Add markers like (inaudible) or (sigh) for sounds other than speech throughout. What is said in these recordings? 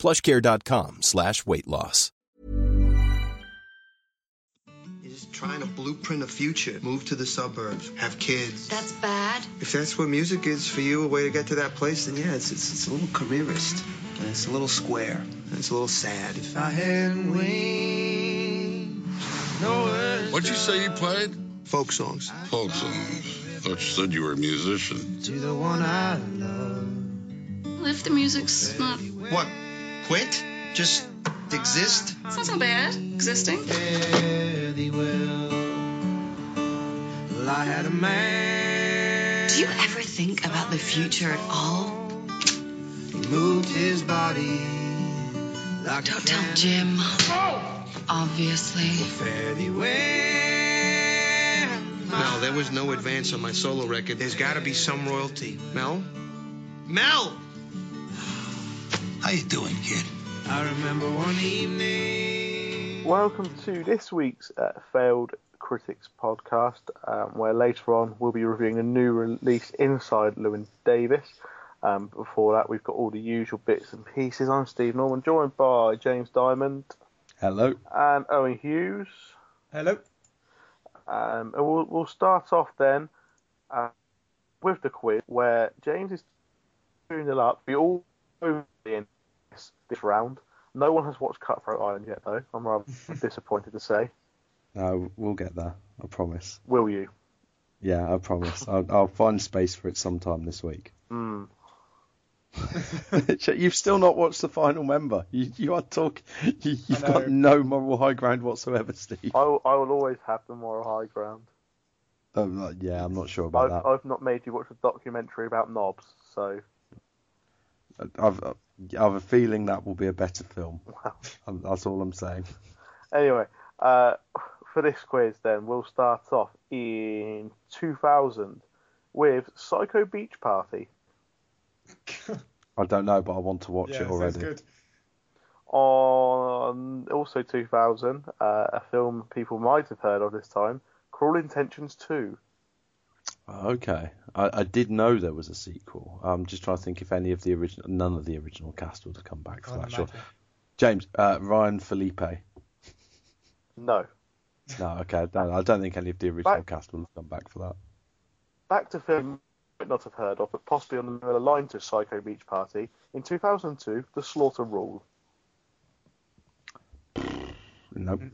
plushcare.com slash weight loss. You're just trying to blueprint a future. Move to the suburbs. Have kids. That's bad. If that's what music is for you, a way to get to that place, then yeah, it's, it's, it's a little careerist. And it's a little square. And it's a little sad. If I had wings, no words. What'd you say you played? Folk songs. Folk songs. Thought you said you were a musician. To the one I love. Well, if the music's not, What? Quit? Just exist? it's not so bad. Existing. Fare well. Well, I had a man. Do you ever think about the future at all? He moved his body. Like Don't tell Jim. Oh! Obviously. Fare well. No, there was no advance on my solo record. There's got to be some royalty. Mel? Mel! How you doing, kid? I remember one evening. Welcome to this week's uh, Failed Critics podcast, um, where later on we'll be reviewing a new release inside Llewyn Davis. Um, before that, we've got all the usual bits and pieces. I'm Steve Norman, joined by James Diamond Hello. and Owen Hughes. Hello. Um, and we'll, we'll start off then uh, with the quiz, where James is 2 0 up. We all know in this, this round. No one has watched Cutthroat Island yet, though. I'm rather (laughs) disappointed to say. No, we'll get there. I promise. Will you? Yeah, I promise. I'll, I'll find space for it sometime this week. (laughs) Hmm. (laughs) You've still not watched the final member. You, you are talking. You, you've got no moral high ground whatsoever, Steve. I, will- I will always have the moral high ground. I'm yeah, I'm not sure about I've, that. I've not made you watch a documentary about knobs, so I've, I have a feeling that will be a better film. wow. (laughs) That's all I'm saying. Anyway, uh, for this quiz, then we'll start off in 2000 with Psycho Beach Party. (laughs) I don't know, but I want to watch it already. On also 2000, uh, a film people might have heard of this time, Cruel Intentions 2. Okay, I, I did know there was a sequel. I'm just trying to think if any of the original, none of the original cast would have come back for that. Sure. James, uh, Ryan Phillippe. No. No, okay, I don't, I don't think any of the original Back- cast will have come back for that. Back to film you might not have heard of, but possibly on the line to Psycho Beach Party. In 2002, The Slaughter Rule. Nope. (laughs)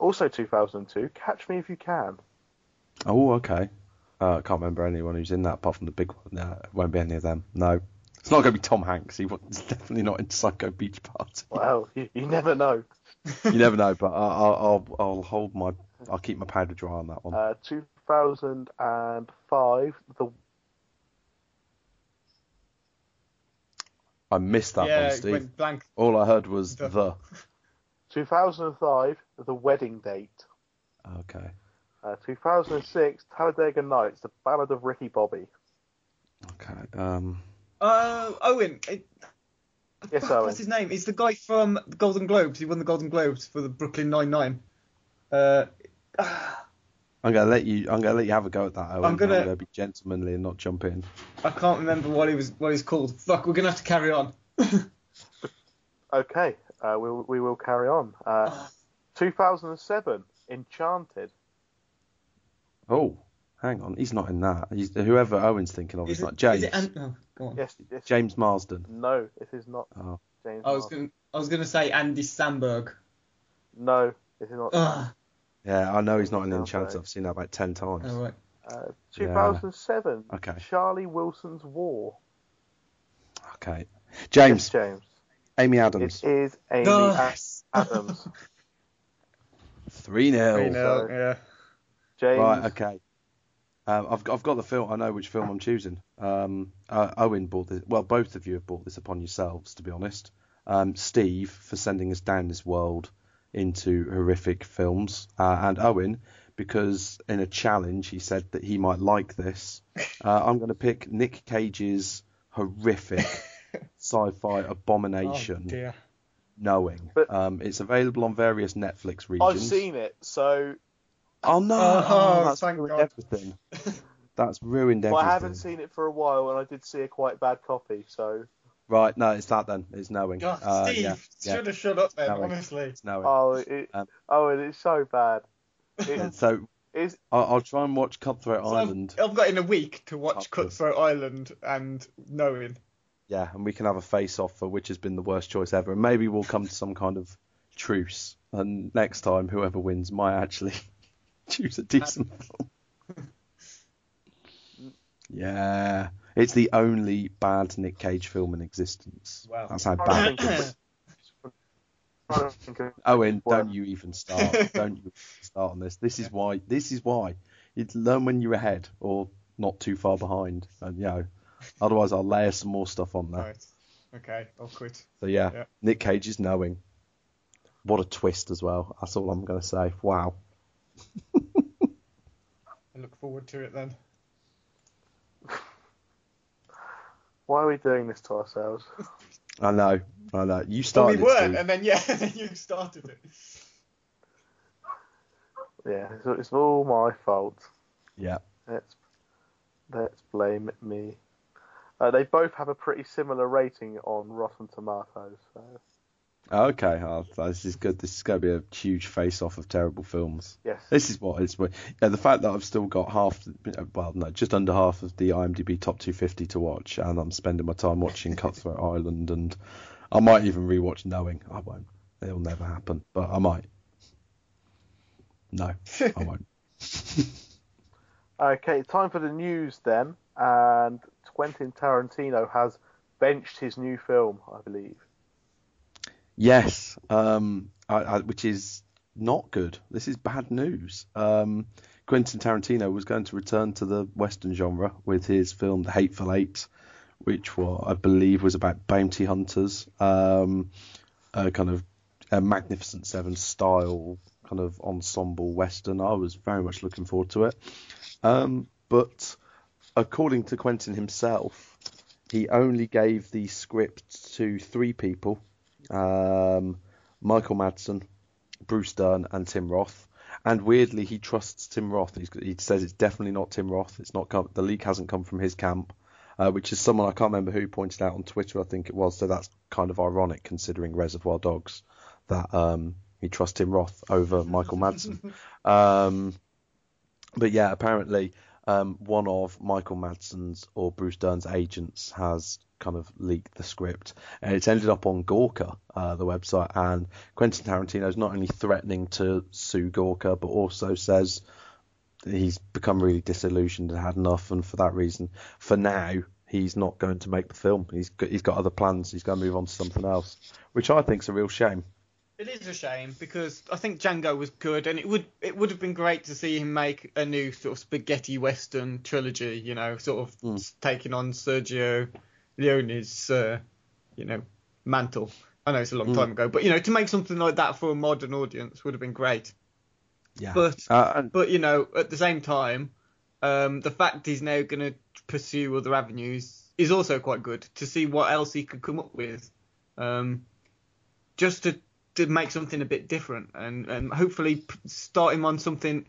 Also 2002, Catch Me If You Can. Oh, okay. Uh, I can't remember anyone who's in that apart from the big one. No, it won't be any of them. No. It's not going to be Tom Hanks. He was (laughs) definitely not in Psycho Beach Party. Well, you, you never know. You never know, but I, I'll, I'll I'll hold my I'll keep my powder dry on that one. Uh, 2005, The I missed that yeah, one, Steve. went blank. All I heard was The- the. (laughs) 2005, The Wedding Date. Okay. Uh, 2006, Talladega Nights, The Ballad of Ricky Bobby. Okay. Um. Uh, Owen. It, Yes, fuck, Owen. What's his name? He's the guy from the Golden Globes. He won the Golden Globes for the Brooklyn Nine Nine. Uh, (sighs) I'm gonna let you. I'm gonna let you have a go at that. Owen. I'm gonna- I'm gonna be gentlemanly and not jump in. I can't remember what he was. What he's called. Fuck. We're gonna have to carry on. (laughs) Okay, uh, we, we will carry on. Uh, (sighs) 2007, Enchanted. Oh, hang on. He's not in that. He's whoever Owen's thinking of. Is Is it, not James. Is it An- oh, go on. Yes, yes. James Marsden. No, it is not Oh. James. I was gonna. I was gonna say Andy Samberg. No, it is not. Ugh. Yeah, I know he's not in Okay. Enchanted. I've seen that about ten times. All right. Uh, 2007, Okay. Charlie Wilson's War. Okay. Yes, James. James. Amy Adams. is Amy Yes. Adams. Three (laughs) 0 Three nil, so- Yeah. James. Right. Okay. Um, I've got, I've got the film. I know which film I'm choosing. Um, uh, Owen bought this. Well, both of you have bought this upon yourselves, to be honest. um, Steve for sending us down this world into horrific films, uh, and Owen because in a challenge he said that he might like this. Uh, I'm going to pick Nick Cage's horrific (laughs) sci-fi abomination. Oh dear. Knowing. But- um, it's available on various Netflix regions. I've seen it, so Oh no! Oh, that's thank ruined God. everything. That's ruined well, everything. I haven't seen it for a while, and I did see a quite bad copy. So, Right, no, it's that then. It's knowing. God, Uh, Steve yeah, yeah, should have shut up then. Knowing. Honestly. it's knowing. oh, it, Um, oh, and it's so bad. And (laughs) It so is. I'll, I'll try and watch Cutthroat So I've- Island. I've got in a week to watch Cutthroat. Cutthroat Island and Knowing. Yeah, and we can have a face-off for which has been the worst choice ever, and maybe we'll come to some kind of truce. And next time, whoever wins might actually choose a decent (laughs) film. Yeah, it's the only bad Nick Cage film in existence. Wow. That's how I bad. think it's- I don't think it- (coughs) Owen, don't you even start. don't you start on this. This is why. This is why. You learn when you're ahead or not too far behind, and you know. Otherwise, I'll layer some more stuff on there. Right. Okay, I'll quit. So yeah, Yeah. Nick Cage is knowing. What a twist as well. That's all I'm going to say. Wow. I look forward to it then. Why are we doing this to ourselves? (laughs) I know. I know. You Well, we started. weren't, Steve. and then yeah, (laughs) then you started it. Yeah, it's, it's all my fault. Yeah. Let's let's blame me. Uh, they both have a pretty similar rating on Rotten Tomatoes. So. Okay. Oh, this is good. This is going to be a huge face-off of terrible films. Yes. This is what it's. Yeah, the fact that I've still got half, well, no, just under half of the IMDb top 250 to watch, and I'm spending my time watching (laughs) Cutthroat Island, and I might even rewatch Knowing. I won't. It'll never happen, but I might. No, I won't. (laughs) (laughs) Okay, time for the news then. And Quentin Tarantino has benched his new film, I believe. Yes, um, I, I, which is not good. This is bad news. Um, Quentin Tarantino was going to return to the Western genre with his film The Hateful Eight, which was, I believe was about bounty hunters, um, a kind of a Magnificent Seven style kind of ensemble Western. I was very much looking forward to it. Um, but according to Quentin himself, he only gave the script to three people um, Michael Madsen, Bruce Dern, and Tim Roth. And weirdly, he trusts Tim Roth. He's, he says it's definitely not Tim Roth. It's not come, the leak hasn't come from his camp, uh, which is someone I can't remember who pointed out on Twitter. I think it was. So that's kind of ironic considering Reservoir Dogs that um, he trusts Tim Roth over Michael Madsen. (laughs) um, but yeah, apparently um, one of Michael Madsen's or Bruce Dern's agents has kind of leaked the script, and it's ended up on Gawker, uh, the website. And Quentin Tarantino is not only threatening to sue Gawker, but also says he's become really disillusioned and had enough, and for that reason, for now, he's not going to make the film. He's got, he's got other plans. He's going to move on to something else, which I think is a real shame. It is a shame because I think Django was good, and it would it would have been great to see him make a new sort of spaghetti western trilogy. You know, sort of Mm. taking on Sergio Leone's, uh, you know, mantle. I know it's a long Mm. time ago, but you know, to make something like that for a modern audience would have been great. Yeah, But uh, but you know, at the same time, um, the fact he's now going to pursue other avenues is also quite good to see what else he could come up with, um, just to to make something a bit different and and hopefully p- start him on something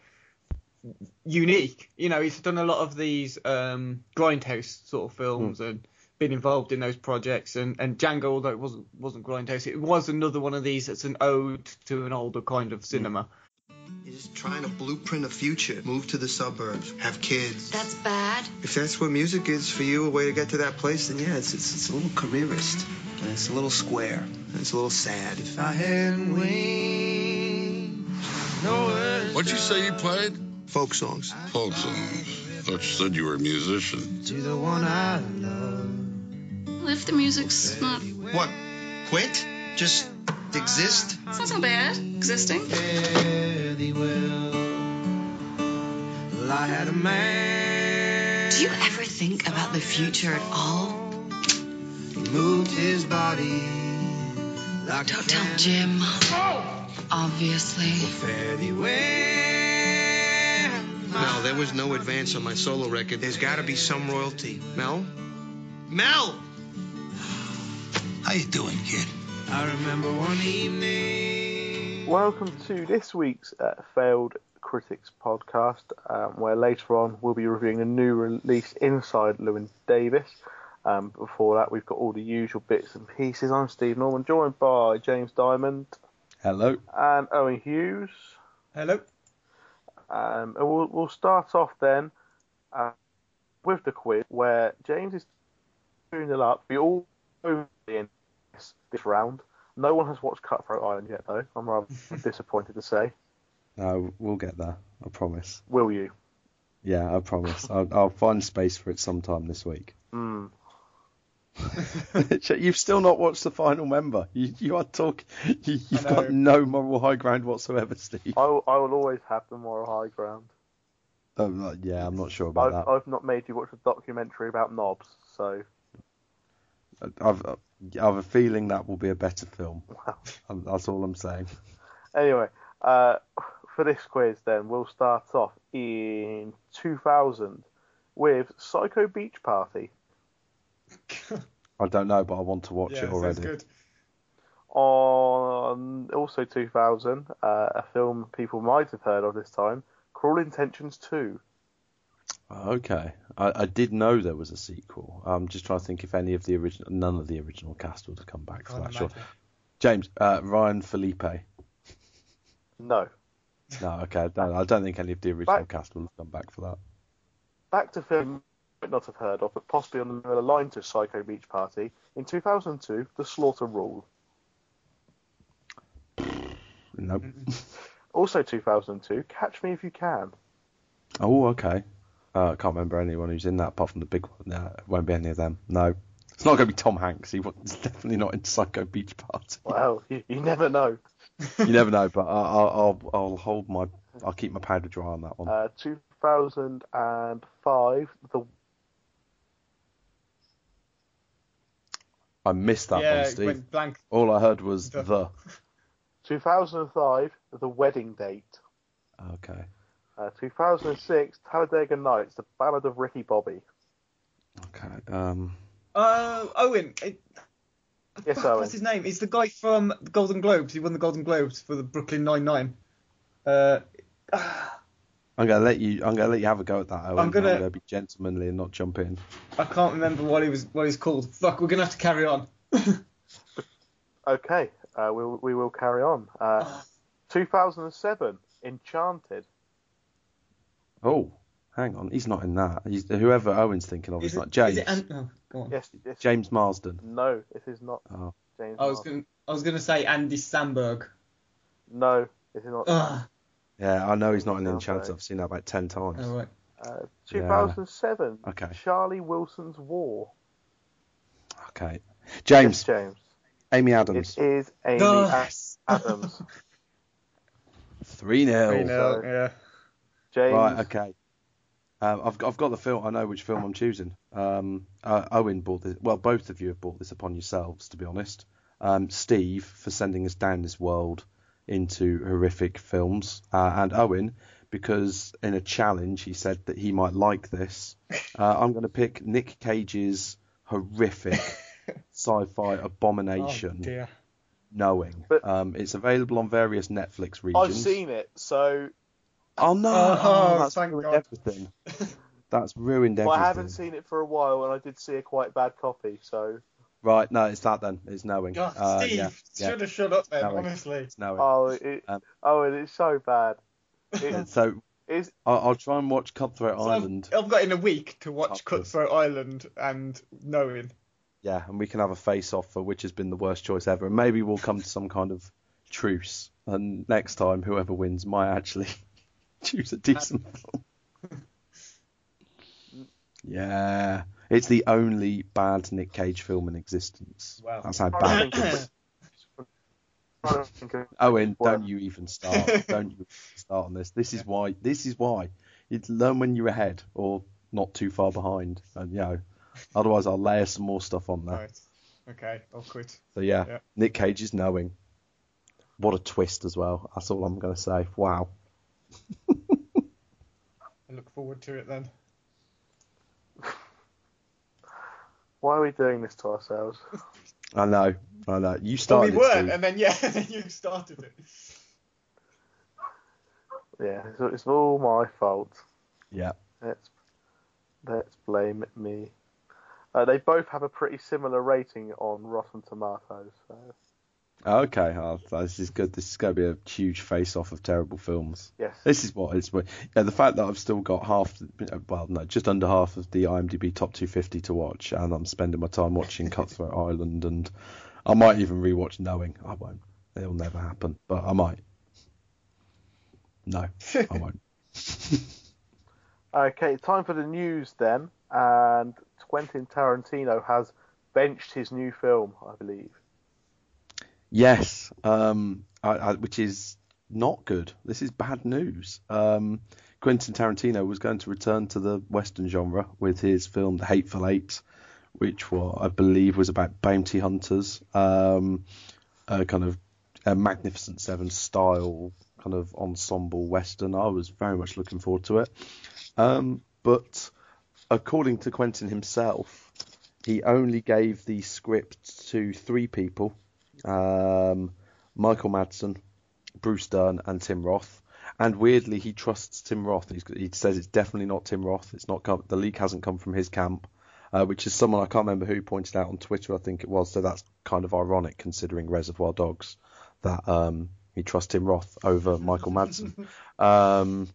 unique. You know, he's done a lot of these um, grindhouse sort of films and been involved in those projects. And, and Django, although it wasn't wasn't grindhouse, it was another one of these that's an ode to an older kind of cinema. You're just trying to blueprint a future. Move to the suburbs, have kids. That's bad. If that's what music is for you, a way to get to that place, then yeah, it's it's, it's a little careerist. And it's a little square. And it's a little sad. If I had wings, no. What'd you say you played? Folk songs. Folk songs. Thought you said you were a musician. To the one I love. Well, if the music's not. What? Quit? Just exist? It's not so bad. Existing. Fare thee well. Well, I had a man. Do you ever think about the future at all? He moved his body Like Don't tell fan- Jim. Obviously. Fairly well. Mel, there was no advance on my solo record. There's got to be some royalty. Mel? Mel! How you doing, kid? I remember one evening. Welcome to this week's uh, Failed Critics podcast, um, where later on we'll be reviewing a new release inside Llewyn Davis. Um, before that, we've got all the usual bits and pieces. I'm Steve Norman, joined by James Diamond Hello. and Owen Hughes. Hello. Um, and we'll, we'll start off then uh, with the quiz, where James is 2 0 up. We all know in this, this round. No one has watched Cutthroat Island yet, though. I'm rather (laughs) disappointed to say. No, we'll get there. I promise. Will you? Yeah, I promise. I'll, I'll find space for it sometime this week. (laughs) Hmm. (laughs) You've still not watched the final member. You, you are talking. You, you've got no moral high ground whatsoever, Steve. I, will- I will always have the moral high ground. Um, uh, yeah, I'm not sure about I've, that. I've not made you watch a documentary about knobs, so I've, I have a feeling that will be a better film. Um, That's all I'm saying. anyway, uh, for this quiz, then we'll start off in 2000 with Psycho Beach Party. (laughs) I don't know, but I want to watch yeah, it sounds already. good. On also 2000, uh, a film people might have heard of this time, Cruel Intentions 2. Okay, I, I did know there was a sequel. I'm just trying to think if any of the original, none of the original cast would have come back for that. Sure. James, uh, Ryan Phillippe. No. No, okay, no, I don't think any of the original Back- cast will have come back for that. Back to film might not have heard of, but possibly on the similar line to Psycho Beach Party. In 2002, The Slaughter Rule. Nope. (laughs) Also 2002, Catch Me If You Can. Oh, okay. Uh, I can't remember anyone who's in that apart from the big one. No, it won't be any of them. No. It's not going to be Tom Hanks. He was (laughs) definitely not in Psycho Beach Party. Well, you, you never know. (laughs) You never know, but I, I'll, I'll I'll hold my I'll keep my powder dry on that one. Uh, 2005, The I missed that yeah, one, Steve. went blank. All I heard was (laughs) The- the. 2005, The Wedding Date. Okay. Uh, 2006, Talladega Nights, The Ballad of Ricky Bobby. Okay. Um. Uh, Owen. It, Yes, fuck, Owen. What's his name? He's the guy from the Golden Globes. He won the Golden Globes for the Brooklyn Nine Nine. Uh, (sighs) I'm gonna let you. I'm gonna let you have a go at that. Owen. I'm gonna- I'm gonna be gentlemanly and not jump in. I can't remember what he was. What he's called. Fuck. We're gonna have to carry on. (laughs) Okay, uh, we, we will carry on. Uh, (sighs) 2007, Enchanted. Oh, hang on. He's not in that. He's whoever Owen's thinking of. Is Is it- not James. Is it An- oh, go on. Yes, yes. James Marsden. No, it is not Oh. James. I was gonna. I was gonna say Andy Samberg. No, it is not. Ugh. Yeah, I know he's not in Okay. Enchanted. I've seen that about ten times. Oh, right. Uh, 2007, Okay. Charlie Wilson's War. Okay. Yes, James, James. Amy Adams, is Amy Yes. Adams. three (laughs) 0 Three nil. Yeah. James. Right. Okay. Um, I've got, I've got the film. I know which film I'm choosing. Um, uh, Owen bought this. Well, both of you have bought this upon yourselves, to be honest. Um, Steve for sending us down this world into horrific films, uh, and Owen because in a challenge he said that he might like this. Uh, I'm going to pick Nick Cage's horrific (laughs) sci-fi Oh, abomination, dear. Knowing. But- um, it's available on various Netflix regions. I've seen it, so Oh no! Oh, Oh, that's thank ruined God. everything. That's ruined well, everything. I haven't seen it for a while, and I did see a quite bad copy. So, Right, no, it's that then. It's knowing. God, Uh, Steve, yeah, yeah, should have shut up then. No, wait. honestly. it's knowing. oh, it, Um, oh, it is so bad. (laughs) It so is. I'll, I'll try and watch Cutthroat So I've- Island. I've got in a week to watch After. Cutthroat Island and Knowing. Yeah, and we can have a face-off for which has been the worst choice ever, and maybe we'll come to some kind of truce. And next time, whoever wins might actually (laughs) choose a decent (laughs) film. Yeah, it's the only bad Nick Cage film in existence. Wow. That's how bad. it is. it's- I don't think it- Owen, don't you even start. don't you start on this. This is why. This is why. You learn when you're ahead or not too far behind, and you know. Otherwise, I'll layer some more stuff on there. Right. Okay, I'll quit. So yeah, Yeah. Nick Cage is knowing. What a twist as well. That's all I'm going to say. Wow. I look forward to it then. Why are we doing this to ourselves? I know. I know. You Well, started we it, were, Steve. and then yeah, (laughs) and then you started it. Yeah, it's, it's all my fault. Yeah. Let's let's blame me. Uh, they both have a pretty similar rating on Rotten Tomatoes. So. Okay. Oh, this is good. This is going to be a huge face-off of terrible films. Yes. This is what it's. Yeah, the fact that I've still got half, well, no, just under half of the IMDb top 250 to watch, and I'm spending my time watching (laughs) Cutthroat Island, and I might even rewatch Knowing. I won't. It'll never happen, but I might. No, I (laughs) won't. Okay, time for the news then. And Quentin Tarantino has benched his new film, I believe. Yes, um, I, I, which is not good. This is bad news. Um, Quentin Tarantino was going to return to the Western genre with his film The Hateful Eight, which was, I believe, was about bounty hunters, um, a kind of a Magnificent Seven style kind of ensemble Western. I was very much looking forward to it. Um, but according to Quentin himself, he only gave the script to three people um, Michael Madsen, Bruce Dern, and Tim Roth. And weirdly, he trusts Tim Roth. He's, he says it's definitely not Tim Roth. It's not come, the leak hasn't come from his camp, uh, which is someone I can't remember who pointed out on Twitter. I think it was. So that's kind of ironic considering Reservoir Dogs that um, he trusts Tim Roth over Michael Madsen. (laughs) um,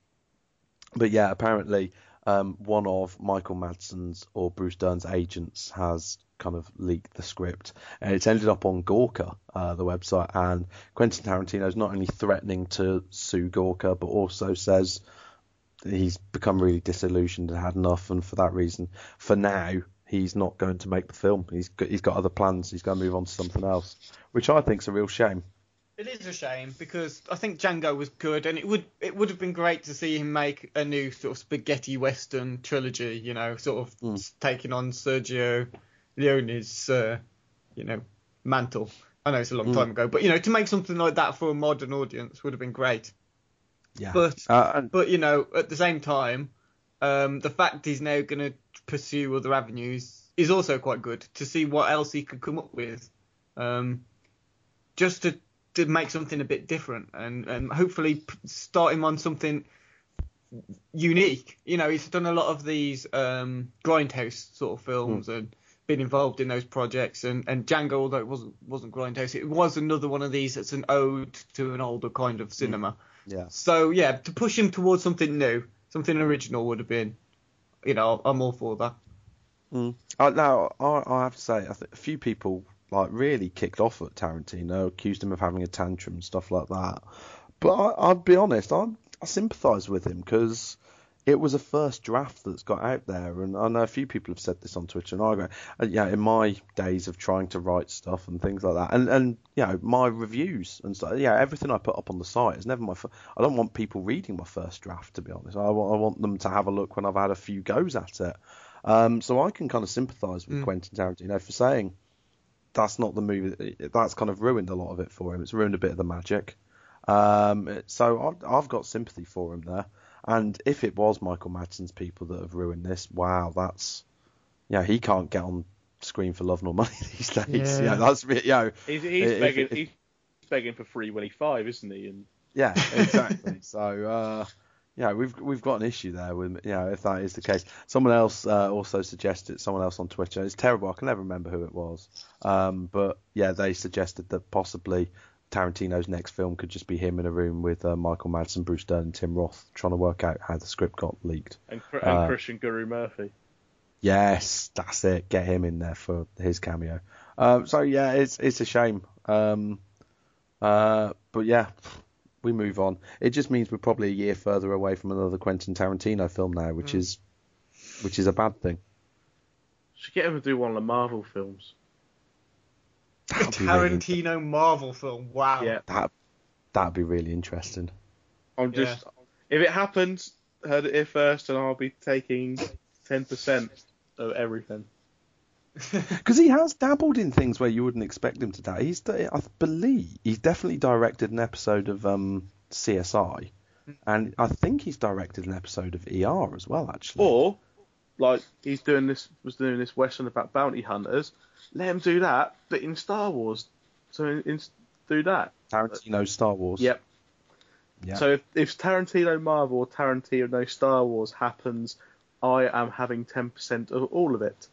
but yeah, apparently um, one of Michael Madsen's or Bruce Dern's agents has kind of leaked the script, and it's ended up on Gawker, uh, the website. And Quentin Tarantino is not only threatening to sue Gawker, but also says he's become really disillusioned and had enough, and for that reason, for now, he's not going to make the film. He's got, he's got other plans. He's going to move on to something else, which I think is a real shame. It is a shame because I think Django was good, and it would it would have been great to see him make a new sort of spaghetti western trilogy. You know, sort of Mm. taking on Sergio Leone's, uh, you know, mantle. I know it's a long Mm. time ago, but you know, to make something like that for a modern audience would have been great. Yeah, But uh, and, but you know, at the same time, um, the fact he's now going to pursue other avenues is also quite good to see what else he could come up with, um, just to to make something a bit different and and hopefully p- start him on something unique. You know, he's done a lot of these um, grindhouse sort of films and been involved in those projects. And, and Django, although it wasn't wasn't grindhouse, it was another one of these that's an ode to an older kind of cinema. yeah. So yeah, to push him towards something new, something original would have been, you know, I'm all for that. Mm. Uh, now, I, I have to say, I think a few people like really kicked off at Tarantino, accused him of having a tantrum, and stuff like that. But I, I'll be honest, I, I sympathise with him because it was a first draft that's got out there, and I know a few people have said this on Twitter, and I go, Uh, yeah, in my days of trying to write stuff and things like that, and and you know my reviews and stuff, yeah, everything I put up on the site is never my. Fir- I don't want people reading my first draft, to be honest. I want I want them to have a look when I've had a few goes at it. Um, so I can kind of sympathise with Mm. Quentin Tarantino for saying that's not the movie. That's kind of ruined a lot of it for him. It's ruined a bit of the magic. Um, so I've, I've got sympathy for him there. And if it was Michael Madsen's people that have ruined this, wow, that's yeah, he can't get on screen for love nor money (laughs) these days. Yeah. Yeah, that's re- you know, He's, he's If- begging. if- he's begging for free when he's five, isn't he? And Yeah, (laughs) exactly. so, uh, yeah, we've we've got an issue there with you know if that is the case. Someone else uh, also suggested someone else on Twitter. It's terrible. I can never remember who it was. Um, but yeah, they suggested that possibly Tarantino's next film could just be him in a room with uh, Michael Madsen, Bruce Dern, and Tim Roth trying to work out how the script got leaked. and, and Uh, Krishnan Guru-Murthy. Yes, that's it. Get him in there for his cameo. Um, so yeah, it's it's a shame. Um, uh, but yeah, we move on. It just means we're probably a year further away from another Quentin Tarantino film now, which Mm. is which is a bad thing. Should get him to do one of the Marvel films. That'd be really, Tarantino Marvel film. Wow. Yeah. that that'd be really interesting. I'm just. If it happens, heard it here first, and I'll be taking ten percent of everything. (laughs) Because he has dabbled in things where you wouldn't expect him to dabble. He's, I believe, he's definitely directed an episode of um, CSI, and I think he's directed an episode of ER as well, actually. Or, like, he's doing this, was doing this western about bounty hunters. Let him do that, but in Star Wars. So in, in, do that. Tarantino Star Wars. Yep. Yeah. So if, if Tarantino Marvel or Tarantino Star Wars happens, I am having 10% of all of it.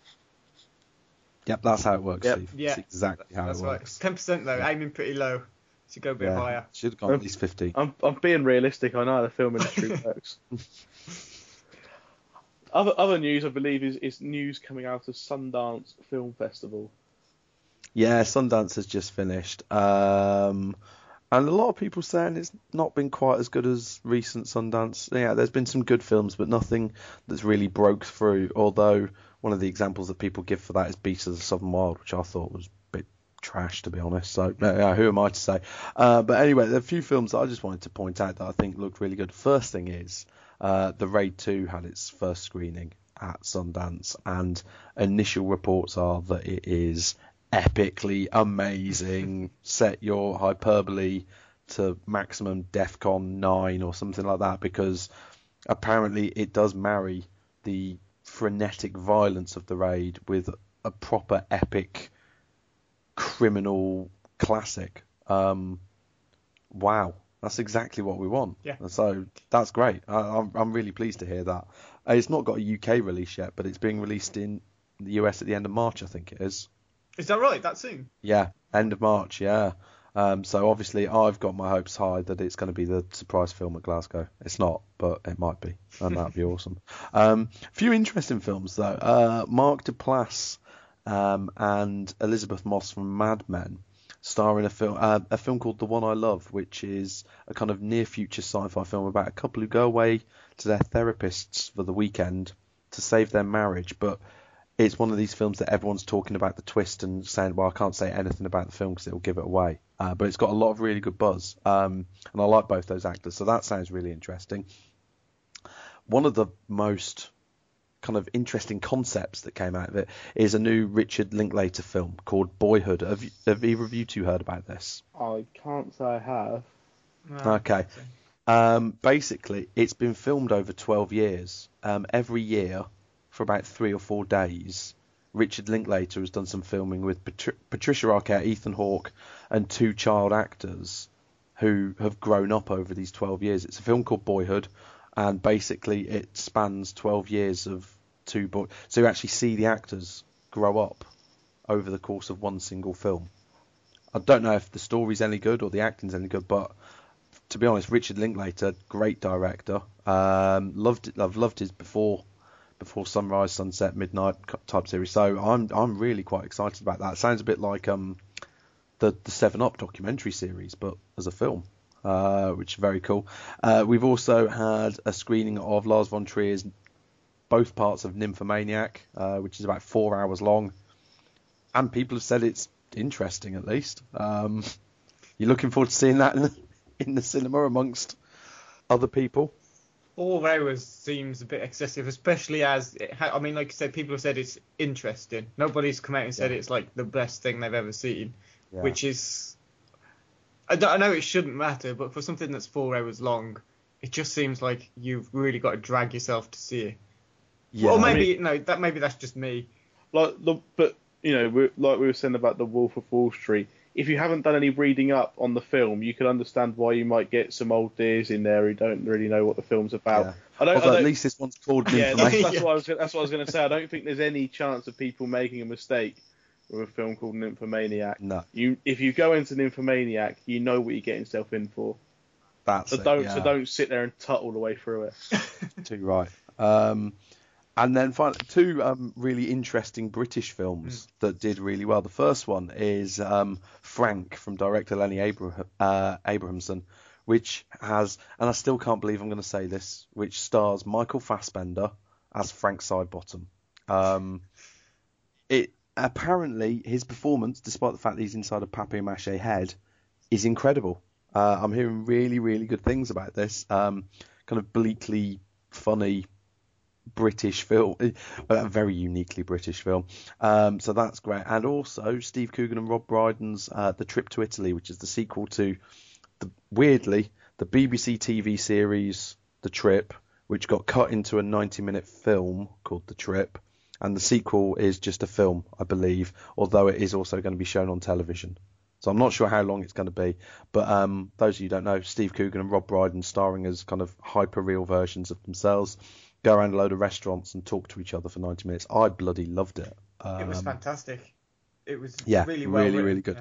Yep, that's how it works, Yep. Steve. Yeah, That's exactly how That's it right. works. Ten percent though, aiming pretty low. Should go a bit Yeah, higher. Should have gone at least 50. I'm, I'm being realistic. I know how the film (laughs) industry works. (laughs) Other other news, I believe, is, is news coming out of Sundance Film Festival. Yeah, Sundance has just finished. Um, and a lot of people saying it's not been quite as good as recent Sundance. Yeah, there's been some good films, but nothing that's really broke through. Although one of the examples that people give for that is Beasts of the Southern Wild, which I thought was a bit trash, to be honest. So yeah, who am I to say? Uh, but anyway, there are a few films that I just wanted to point out that I think looked really good. First thing is uh, The Raid 2 had its first screening at Sundance, and initial reports are that it is epically amazing. (laughs) Set your hyperbole to maximum DEFCON 9 or something like that because apparently it does marry the frenetic violence of the raid with a proper epic criminal classic. Um, wow, that's exactly what we want. Yeah. So that's great. I, I'm I'm really pleased to hear that. Uh, It's not got a UK release yet, but it's being released in the US at the end of March, I think it is. Is that right? That soon? Yeah, end of March. Yeah. Um, so obviously I've got my hopes high that it's going to be the surprise film at Glasgow. It's not, but it might be, and that'd be (laughs) awesome. Um, a few interesting films though. Uh, Mark Duplass um, and Elisabeth Moss from Mad Men star in a film, uh, a film called The One I Love, which is a kind of near future sci-fi film about a couple who go away to their therapists for the weekend to save their marriage, but it's one of these films that everyone's talking about the twist and saying, well, I can't say anything about the film because it will give it away. Uh, but it's got a lot of really good buzz, um, and I like both those actors, so that sounds really interesting. One of the most kind of interesting concepts that came out of it is a new Richard Linklater film called Boyhood. Have, you, have either of you two heard about this? I can't say I have. No. Okay. Um, basically, it's been filmed over 12 years. Um, every year, for about three or four days, Richard Linklater has done some filming with Patri- Patricia Arquette, Ethan Hawke, and two child actors who have grown up over these 12 years. It's a film called Boyhood, and basically it spans 12 years of two books. So you actually see the actors grow up over the course of one single film. I don't know if the story's any good or the acting's any good, but to be honest, Richard Linklater, great director. Um, loved it. I've loved his before, before sunrise, sunset, midnight type series. So I'm I'm really quite excited about that. It sounds a bit like um the the Seven Up documentary series, but as a film, uh, which is very cool. Uh, we've also had a screening of Lars von Trier's both parts of Nymphomaniac, uh, which is about four hours long, and people have said it's interesting at least. Um, (laughs) you're looking forward to seeing that in the, (laughs) in the cinema amongst other people. Four hours seems a bit excessive, especially as it ha- I mean, like you said, people have said it's interesting. Nobody's come out and said Yeah. it's like the best thing they've ever seen, Yeah. which is. I, don't- I know it shouldn't matter, but for something that's four hours long, it just seems like you've really got to drag yourself to see it. Yeah, or I maybe no, that maybe that's just me. Like the, but you know, we like we were saying about the Wolf of Wall Street. If you haven't done any reading up on the film, you can understand why you might get some old dears in there who don't really know what the film's about. Yeah. I don't. I don't at least this one's called yeah, that's, Nymphomaniac. that's what I was. That's what I was going to say. I don't think there's any chance of people making a mistake with a film called Nymphomaniac. No, You, if you go into Nymphomaniac, you know what you're getting yourself in for. that's So it, don't, yeah. so don't sit there and tut all the way through it. (laughs) Too right. Um, and then finally, two um, really interesting British films that did really well. The first one is um, Frank from director Lenny Abraham, uh, Abrahamson, which has, and I still can't believe I'm going to say this, which stars Michael Fassbender as Frank Sidebottom. Um, it apparently his performance, despite the fact that he's inside a papier-mâché head, is incredible. Uh, I'm hearing really, really good things about this. Um, kind of bleakly funny British film, a very uniquely British film. Um, so that's great. And also Steve Coogan and Rob Brydon's uh, The Trip to Italy, which is the sequel to the weirdly the BBC TV series The Trip, which got cut into a 90-minute film called The Trip. And the sequel is just a film, I believe, although it is also going to be shown on television. So I'm not sure how long it's going to be. But um, those of you who don't know, Steve Coogan and Rob Brydon starring as kind of hyper real versions of themselves go around a load of restaurants and talk to each other for 90 minutes. I bloody loved it. Um, it was fantastic. It was yeah, really well really, written. really good.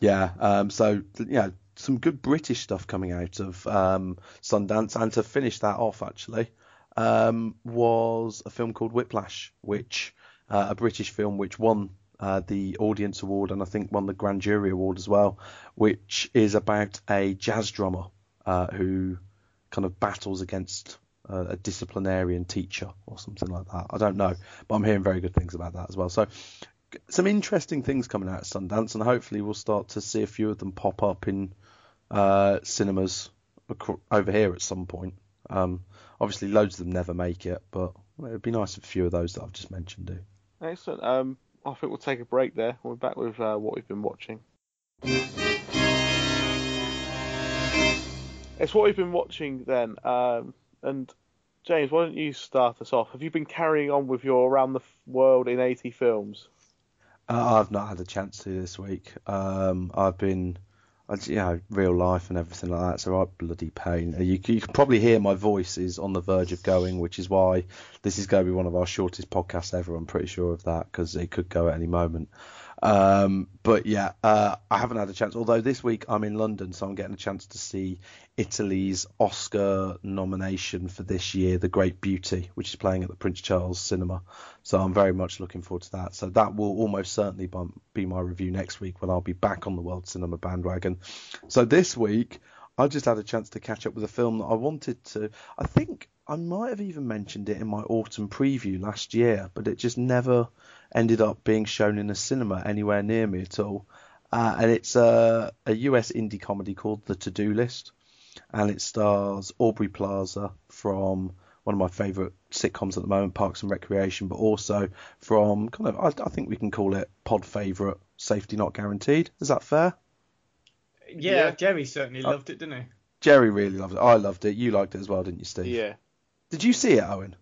Yeah. Um, so yeah, some good British stuff coming out of um, Sundance, and to finish that off, actually, um, was a film called Whiplash, which uh, a British film which won uh, the Audience Award and I think won the Grand Jury Award as well, which is about a jazz drummer uh, who kind of battles against uh, a disciplinarian teacher or something like that. I don't know, but I'm hearing very good things about that as well. So some interesting things coming out of Sundance, and hopefully we'll start to see a few of them pop up in uh, cinemas over here at some point. Um, obviously, loads of them never make it, but it would be nice if a few of those that I've just mentioned do. Excellent. Um, I think we'll take a break there. We're back with uh, what we've been watching. It's what we've been watching then. Um, and James, why don't you start us off? Have you been carrying on with your around the world in 80 films? Uh, I've not had a chance to this week. Um, I've been, you know, real life and everything like that. A right bloody pain. Uh, you, you can probably hear my voice is on the verge of going, which is why this is going to be one of our shortest podcasts ever. I'm pretty sure of that because it could go at any moment. Um, but yeah, uh, I haven't had a chance. Although this week I'm in London, so I'm getting a chance to see Italy's Oscar nomination for this year, The Great Beauty, which is playing at the Prince Charles Cinema. So I'm very much looking forward to that. So that will almost certainly be my review next week when I'll be back on the World Cinema bandwagon. So this week I just had a chance to catch up with a film that I wanted to. I think I might have even mentioned it in my autumn preview last year, but it just never ended up being shown in a cinema anywhere near me at all. Uh, and it's a, a US indie comedy called The To Do List, and it stars Aubrey Plaza from one of my favourite sitcoms at the moment, Parks and Recreation, but also from kind of I, I think we can call it pod favourite, Safety Not Guaranteed. Is that fair? Yeah, Yeah. Jerry certainly Uh, loved it, didn't he? Jerry really loved it. I loved it. You liked it as well, didn't you, Steve? Yeah. Did you see it, Owen?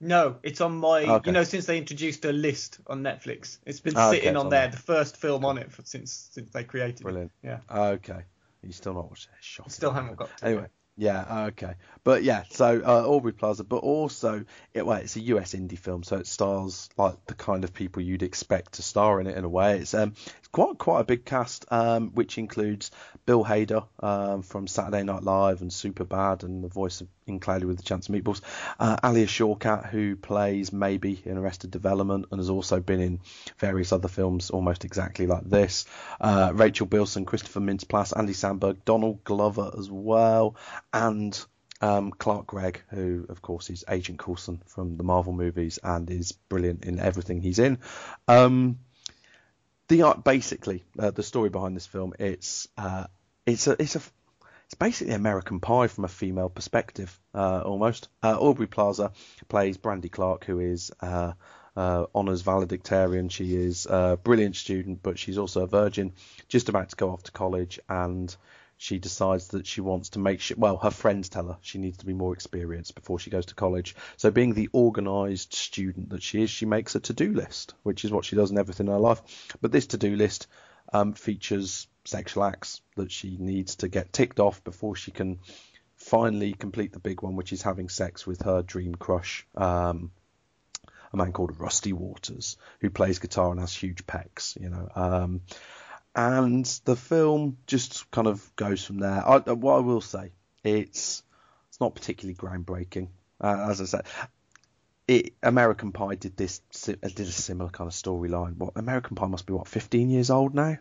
No, it's on my. Okay. You know, since they introduced a list on Netflix, it's been Okay, sitting it's on on there. The first film on it for, since since they created Brilliant. it. Yeah, Okay. You still not watched it? Shocking. still haven't got. To Anyway, yeah, okay, but yeah, so uh, Aubrey Plaza, but also it, well, it's a US indie film, so it stars like the kind of people you'd expect to star in it in a way. It's um, it's quite quite a big cast, um, which includes Bill Hader um, from Saturday Night Live and Superbad, and the voice of In Cloudy with the Chance of Meatballs, uh, Alia Shawkat, who plays Maeby in Arrested Development and has also been in various other films almost exactly like this. Uh, Rachel Bilson, Christopher Mintz-Plasse, Andy Samberg, Donald Glover as well, and um, Clark Gregg, who of course is Agent Coulson from the Marvel movies and is brilliant in everything he's in. Um, the art, basically, uh, the story behind this film, it's uh, it's a it's a it's basically American Pie from a female perspective, uh, almost. Uh, Aubrey Plaza plays Brandy Klark, who is uh, uh, honours valedictorian. She is a brilliant student, but she's also a virgin, just about to go off to college, and she decides that she wants to make sure. Well, her friends tell her she needs to be more experienced before she goes to college. So, being the organised student that she is, she makes a to-do list, which is what she does in everything in her life. But this to-do list um, features sexual acts that she needs to get ticked off before she can finally complete the big one, which is having sex with her dream crush, um, a man called Rusty Waters, who plays guitar and has huge pecs, you know. Um, and the film just kind of goes from there. I, what I will say, it's it's not particularly groundbreaking. Uh, as I said, it, American Pie did this did a similar kind of storyline. What American Pie must be what 15 years old now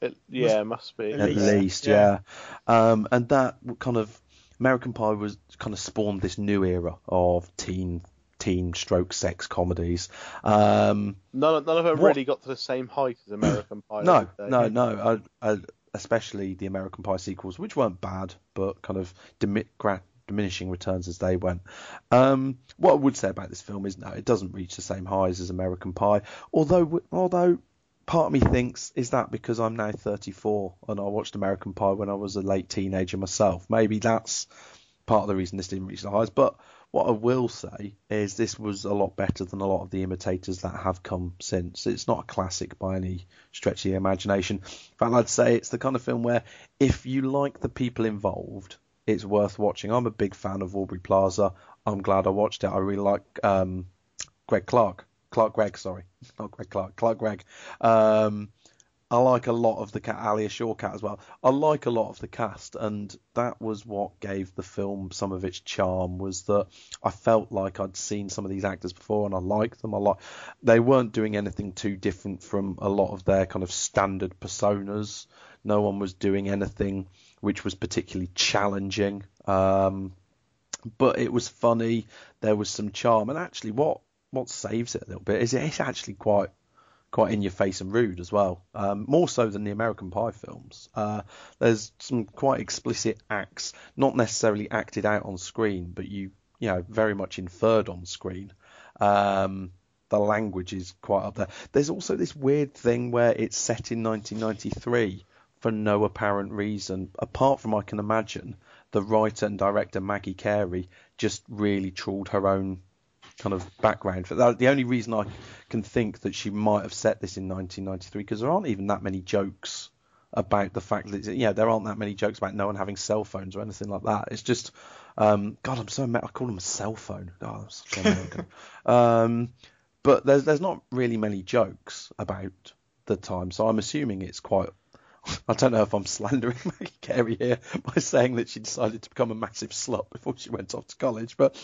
It, yeah, must be. At at least, least, yeah. yeah. Um, and that kind of American Pie was kind of spawned this new era of teen teen stroke sex comedies. Um, None, none of them What- really got to the same height as American (clears throat) Pie. no, no, no. I, I, especially the American Pie sequels, which weren't bad, but kind of dimi- gra- diminishing returns as they went. Um, what I would say about this film is no, it doesn't reach the same highs as American Pie. Although, although part of me thinks is that because I'm now 34 and I watched American Pie when I was a late teenager myself. Maybe that's part of the reason this didn't reach the highs. But what I will say is this was a lot better than a lot of the imitators that have come since. It's not a classic by any stretch of the imagination. In fact, I'd say it's the kind of film where if you like the people involved, it's worth watching. I'm a big fan of Aubrey Plaza. I'm glad I watched it. I really like um, Greg Clark. Clark Gregg, sorry, (laughs) not Greg Clark. Clark Gregg. Um, I like a lot of the cat, Alia Shawkat as well. I like a lot of the cast, and that was what gave the film some of its charm. Was that I felt like I'd seen some of these actors before, and I liked them. I like they weren't doing anything too different from a lot of their kind of standard personas. No one was doing anything which was particularly challenging. Um, but it was funny. There was some charm, and actually, what what saves it a little bit is it's actually quite quite in your face and rude as well. Um, more so than the American Pie films. Uh, there's some quite explicit acts, not necessarily acted out on screen, but you you know very much inferred on screen. Um, the language is quite up there. There's also this weird thing where it's set in 1993 for no apparent reason, apart from I can imagine the writer and director Maggie Carey just really trawled her own kind of background for that. The only reason I can think that she might have set this in 1993 because there aren't even that many jokes about the fact that yeah there aren't that many jokes about no one having cell phones or anything like that. It's just um, God I'm so mad. I call them a cell phone. Oh, so (laughs) um, but there's there's not really many jokes about the time, so I'm assuming it's quite I don't know if I'm slandering (laughs) Maggie Carey here by saying that she decided to become a massive slut before she went off to college, but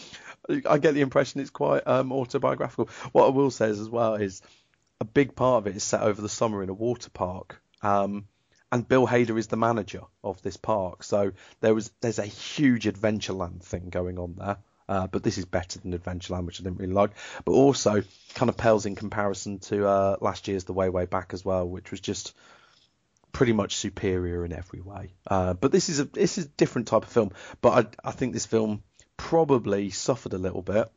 I get the impression it's quite um, autobiographical. What I will say is, as well is a big part of it is set over the summer in a water park. Um, and Bill Hader is the manager of this park, so there was there's a huge Adventureland thing going on there. Uh, but this is better than Adventureland, which I didn't really like. But also kind of pales in comparison to uh, last year's The Way Way Back as well, which was just pretty much superior in every way. Uh, but this is a this is a different type of film. But I, I think this film probably suffered a little bit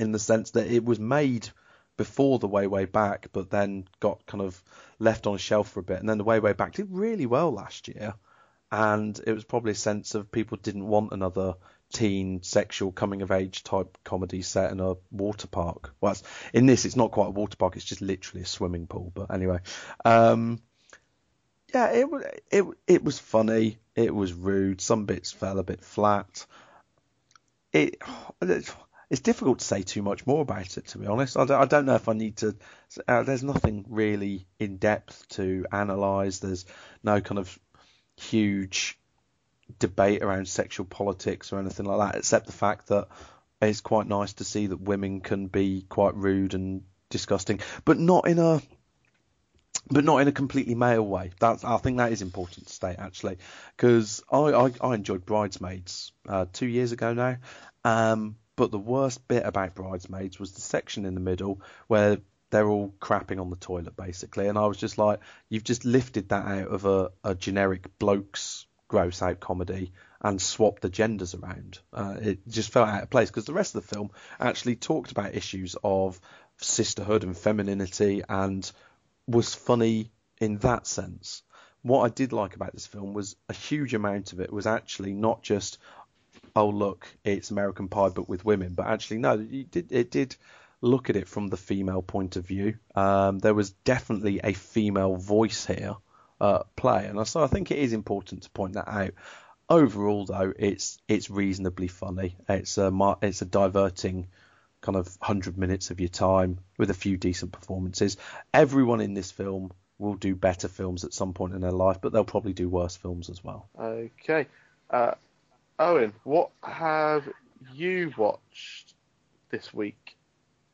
in the sense that it was made before the way way back, but then got kind of left on a shelf for a bit, and then the way way back did really well last year, and it was probably a sense of people didn't want another teen sexual coming of age type comedy set in a water park. Well, in this, it's not quite a water park; it's just literally a swimming pool. But anyway, um, yeah, it was it it was funny. It was rude. Some bits fell a bit flat. It it's difficult to say too much more about it, to be honest. I don't, I don't know if I need to. Uh, there's nothing really in depth to analyse. There's no kind of huge debate around sexual politics or anything like that, except the fact that it's quite nice to see that women can be quite rude and disgusting, but not in a but not in a completely male way. That's I think that is important to state actually, because I, I, I enjoyed Bridesmaids uh, two years ago now, um, but the worst bit about Bridesmaids was the section in the middle where they're all crapping on the toilet basically, and I was just like, you've just lifted that out of a, a generic blokes gross out comedy and swapped the genders around. Uh, it just felt out of place because the rest of the film actually talked about issues of sisterhood and femininity and was funny in that sense. What I did like about this film was a huge amount of it was actually not just, oh look, it's American Pie but with women, but actually no, it did, it did look at it from the female point of view. Um, there was definitely a female voice here uh, play, and so I think it is important to point that out. Overall, though, it's it's reasonably funny. It's a it's a diverting kind of 100 minutes of your time with a few decent performances. Everyone in this film will do better films at some point in their life, but they'll probably do worse films as well. Okay. Uh, Owen, what have you watched this week?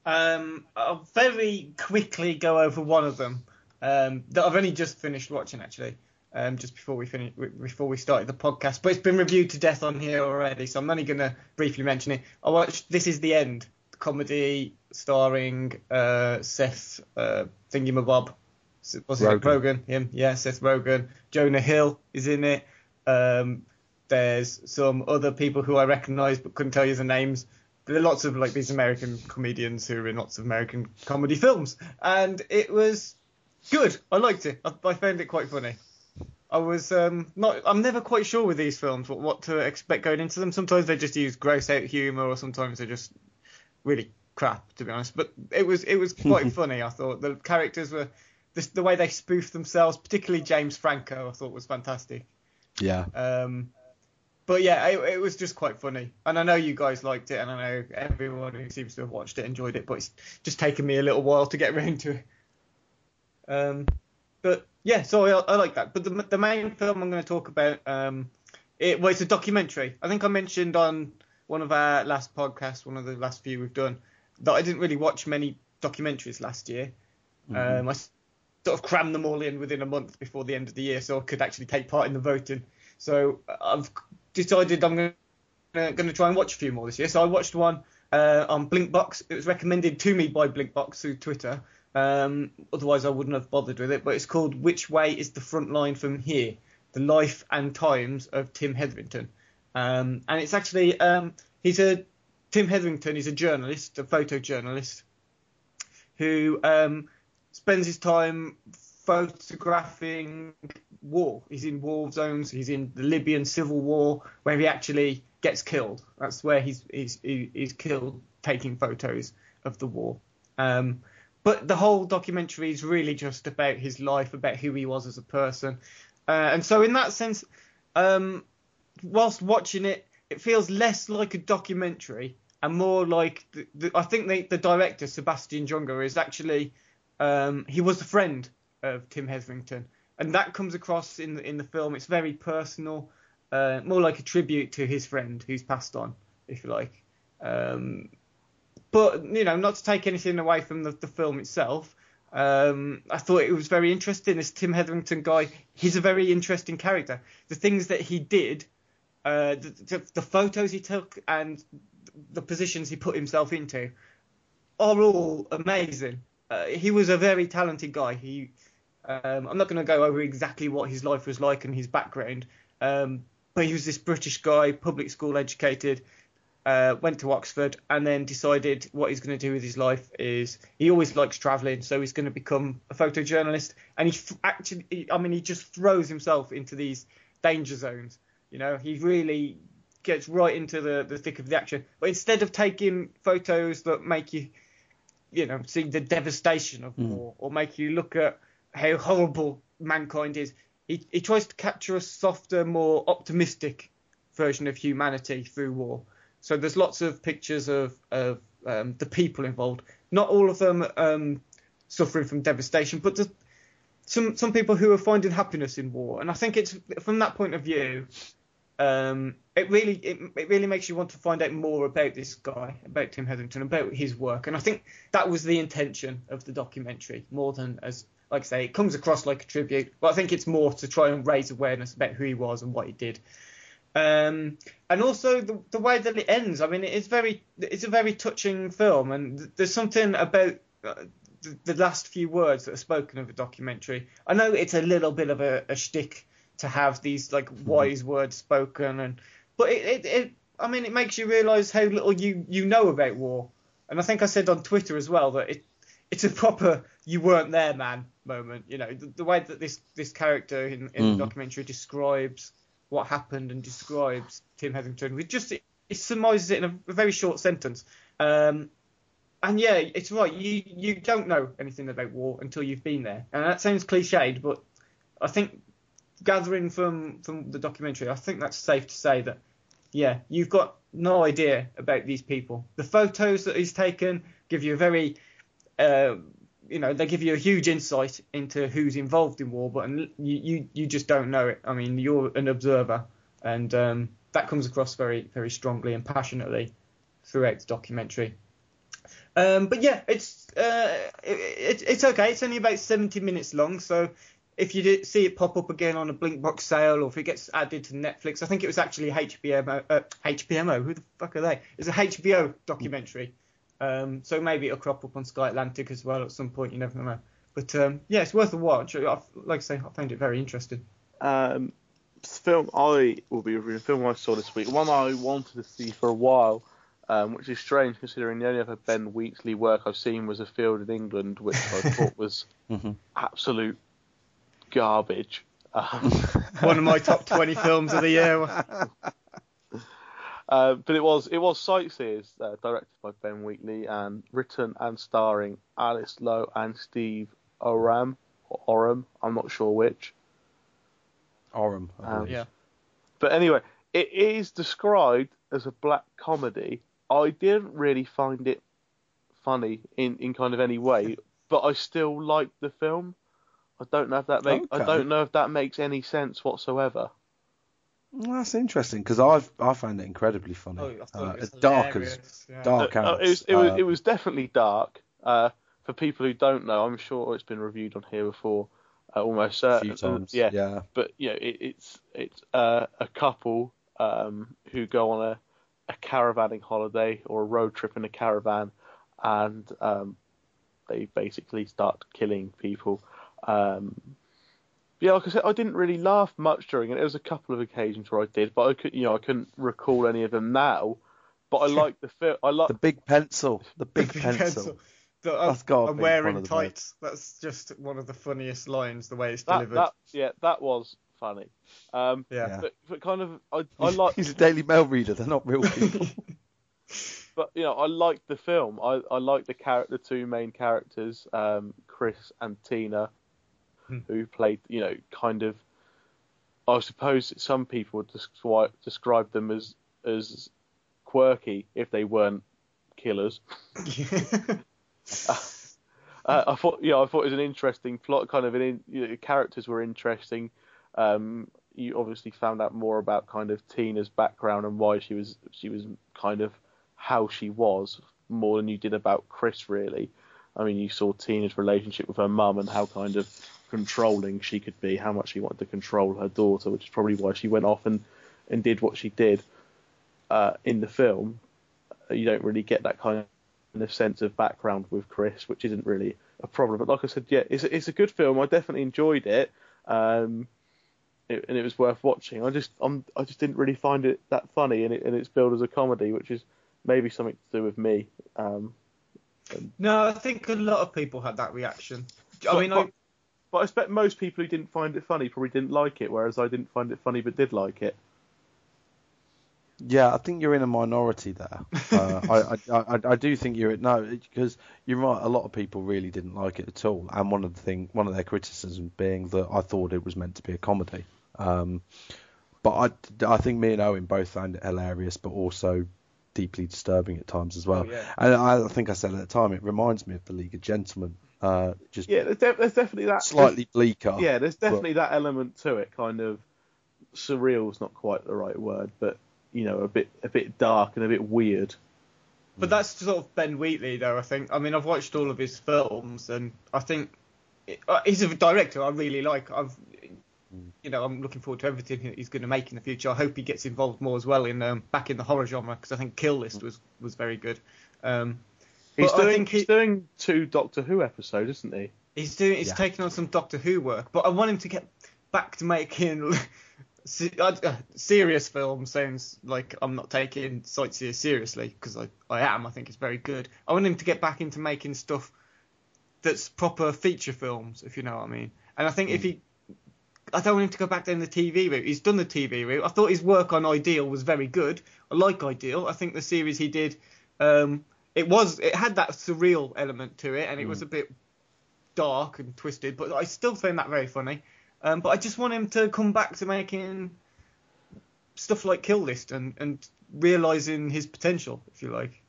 Um, I'll very quickly go over one of them um, that I've only just finished watching actually. Um, just before we finish, before we started the podcast, but it's been reviewed to death on here already, so I'm only going to briefly mention it. I watched This Is the End comedy starring uh, Seth uh, Thingamabob. Was it Rogen. Rogen? Him, yeah, Seth Rogen. Jonah Hill is in it. Um, There's some other people who I recognise but couldn't tell you the names. There are lots of like these American comedians who are in lots of American comedy films, and it was good. I liked it. I, I found it quite funny. I was um, not. I'm never quite sure with these films what, what to expect going into them. Sometimes they just use gross out humour, or sometimes they're just really crap, to be honest. But it was it was quite (laughs) funny. I thought the characters were the, the way they spoofed themselves, particularly James Franco. I thought was fantastic. Yeah. Um, but yeah, it, it was just quite funny, and I know you guys liked it, and I know everyone who seems to have watched it enjoyed it. But it's just taken me a little while to get (laughs) around to it. Um, but yeah, so I, I like that. But the, the main film I'm going to talk about, um, it well, a documentary. I think I mentioned on one of our last podcasts, one of the last few we've done, that I didn't really watch many documentaries last year. Mhm. Um, I sort of crammed them all in within a month before the end of the year, so I could actually take part in the voting. So I've decided I'm going to, going to try and watch a few more this year. So I watched one uh, on Blinkbox. It was recommended to me by Blinkbox through Twitter. Um, otherwise, I wouldn't have bothered with it. But it's called "Which Way Is the Front Line from Here: The Life and Times of Tim Hetherington." Um, and it's actually um, he's a Tim Hetherington. He's a journalist, a photojournalist, who um, spends his time photographing war. He's in war zones. He's in the Libyan civil war where he actually gets killed. That's where he's he's he's killed taking photos of the war. Um, but the whole documentary is really just about his life, about who he was as a person, uh, and so in that sense, um, whilst watching it, it feels less like a documentary and more like the, the, I think the, the director Sebastian Junger is actually um, he was a friend of Tim Hetherington, and that comes across in the, in the film. It's very personal, uh, more like a tribute to his friend who's passed on, if you like. Um, but you know, not to take anything away from the, the film itself. Um, I thought it was very interesting. This Tim Hetherington guy, he's a very interesting character. The things that he did, uh, the, the, photos he took, and the positions he put himself into, are all amazing. Uh, he was a very talented guy. He, um, I'm not going to go over exactly what his life was like and his background, um, but he was this British guy, public school educated, uh, went to Oxford, and then decided what he's going to do with his life is he always likes travelling, so he's going to become a photojournalist. And he actually, I mean, he just throws himself into these danger zones. You know, he really gets right into the, the thick of the action. But instead of taking photos that make you, you know, see the devastation of war or make you look at how horrible mankind is, he, he tries to capture a softer, more optimistic version of humanity through war. So there's lots of pictures of, of um, the people involved. Not all of them um, suffering from devastation, but there's some some people who are finding happiness in war. And I think it's from that point of view, um, it really it, it really makes you want to find out more about this guy, about Tim Hetherington, about his work. And I think that was the intention of the documentary, more than as like I say, it comes across like a tribute, but I think it's more to try and raise awareness about who he was and what he did. Um, and also the, the way that it ends. I mean, it's very, it's a very touching film, and th- there's something about uh, the, last few words that are spoken of the documentary. I know it's a little bit of a, a shtick to have these like wise words spoken, and but it, it, it, I mean, it makes you realise how little you you know about war. And I think I said on Twitter as well that it, it's a proper "you weren't there, man" moment. You know, the, the way that this this character in, in Mm. the documentary describes what happened and describes Tim Hetherington with just it, it surmises it in a, a very short sentence. Um, and yeah, it's right. You you don't know anything about war until you've been there, and that sounds cliched, but I think gathering from from the documentary, I think that's safe to say that yeah, you've got no idea about these people. The photos that he's taken give you a very uh, you know, they give you a huge insight into who's involved in war, but you you, you just don't know it. I mean, you're an observer, and um, that comes across very very strongly and passionately throughout the documentary. Um, but yeah, it's uh, it, it, it's okay. It's only about 70 minutes long, so if you did see it pop up again on a Blinkbox sale, or if it gets added to Netflix, I think it was actually HBMO. Uh, HBMO, who the fuck are they? It's a HBO documentary. Um, so maybe it'll crop up on Sky Atlantic as well at some point. You never know. But um, yeah, it's worth a watch. I, like I say, I found it very interesting. Um, film I will be reviewing, a film I saw this week, one I wanted to see for a while, um, which is strange considering the only other Ben Wheatley work I've seen was A Field in England, which I thought (laughs) was Mhm. absolute garbage. Um, (laughs) One of my top 20 films of the year. (laughs) Uh, but it was it was Sightseers, uh, directed by Ben Wheatley and written and starring Alice Lowe and Steve Oram or Oram. I'm not sure which. Oram. Um. Yeah. But anyway, it is described as a black comedy. I didn't really find it funny in, in kind of any way, (laughs) but I still liked the film. I don't know if that make I don't know if that makes any sense whatsoever. Well, that's interesting because I've I found it incredibly funny. Oh, I thought uh, it was dark as yeah. dark as it was it was, uh, it was definitely dark. Uh, for people who don't know, I'm sure it's been reviewed on here before, uh, almost a certain. few times. yeah, yeah. but you know, it, it's it's uh, a couple um, who go on a, a caravanning holiday or a road trip in a caravan, and um, they basically start killing people. Um, yeah, like I said, I didn't really laugh much during it. There was a couple of occasions where I did, but I could, you know, I couldn't recall any of them now. But I (laughs) like the film. I like The big pencil. The big (laughs) Big pencil. pencil. The- I'm, That's gotta I'm wearing of the tights. That's just one of the funniest lines, the way it's that, delivered. that. Yeah, that was funny. Um, yeah. Yeah. but, but kind of, I, I like. He's a Daily Mail reader. They're not real people. (laughs) but you know, I liked the film. I I liked the character, the two main characters, um, Chris and Tina, Hmm. who played, you know, kind of. I suppose some people would describe describe them as as quirky if they weren't killers. (laughs) Uh, I thought, you know, I thought it was an interesting plot. Kind of, an in, you know, characters were interesting. Um, you obviously found out more about kind of Tina's background and why she was she was kind of how she was more than you did about Chris. Really, I mean, you saw Tina's relationship with her mum and how kind of controlling she could be, how much she wanted to control her daughter, which is probably why she went off and and did what she did uh, in the film. You don't really get that kind of sense of background with Chris, which isn't really a problem. But like I said, yeah, it's a, it's a good film. I definitely enjoyed it, um, it, and it was worth watching. I just I'm, I just didn't really find it that funny, and, it, and it's billed as a comedy, which is maybe something to do with me. Um, no, I think a lot of people had that reaction. I mean, I, but I expect most people who didn't find it funny probably didn't like it, whereas I didn't find it funny but did like it. Yeah, I think you're in a minority there. Uh, I, I, I, I do think you're no, because you're right. A lot of people really didn't like it at all, and one of the thing, one of their criticisms being that I thought it was meant to be a comedy. Um, but I, I think me and Owen both found it hilarious, but also deeply disturbing at times as well. Oh, yeah. And I think I said at the time, it reminds me of the League of Gentlemen. Uh, just Yeah, there's, def- there's definitely that slightly bleaker. Yeah, there's definitely that element to it. Kind of surreal is not quite the right word, but you know, a bit a bit dark and a bit weird. but that's sort of Ben Wheatley, though. I think. I mean, I've watched all of his films, and I think uh, he's a director I really like. I've, you know, I'm looking forward to everything that he's going to make in the future. I hope he gets involved more as well in um, back in the horror genre because I think Kill List was was very good. Um, He's But doing think he's he- doing two Doctor Who episodes, isn't he? He's doing. He's Yeah. taking on some Doctor Who work, but I want him to get back to making (laughs) se- uh, uh, serious films. Sounds like I'm not taking Sightseer seriously because I, I am. I think it's very good. I want him to get back into making stuff that's proper feature films, if you know what I mean. And I think if he, I don't want him to go back down the TV route. He's done the TV route. I thought his work on Ideal was very good. I like Ideal. I think the series he did. Um, it was it had that surreal element to it, and it was a bit dark and twisted, but I still found that very funny. Um, but I just want him to come back to making stuff like Kill List and and realizing his potential, if you like.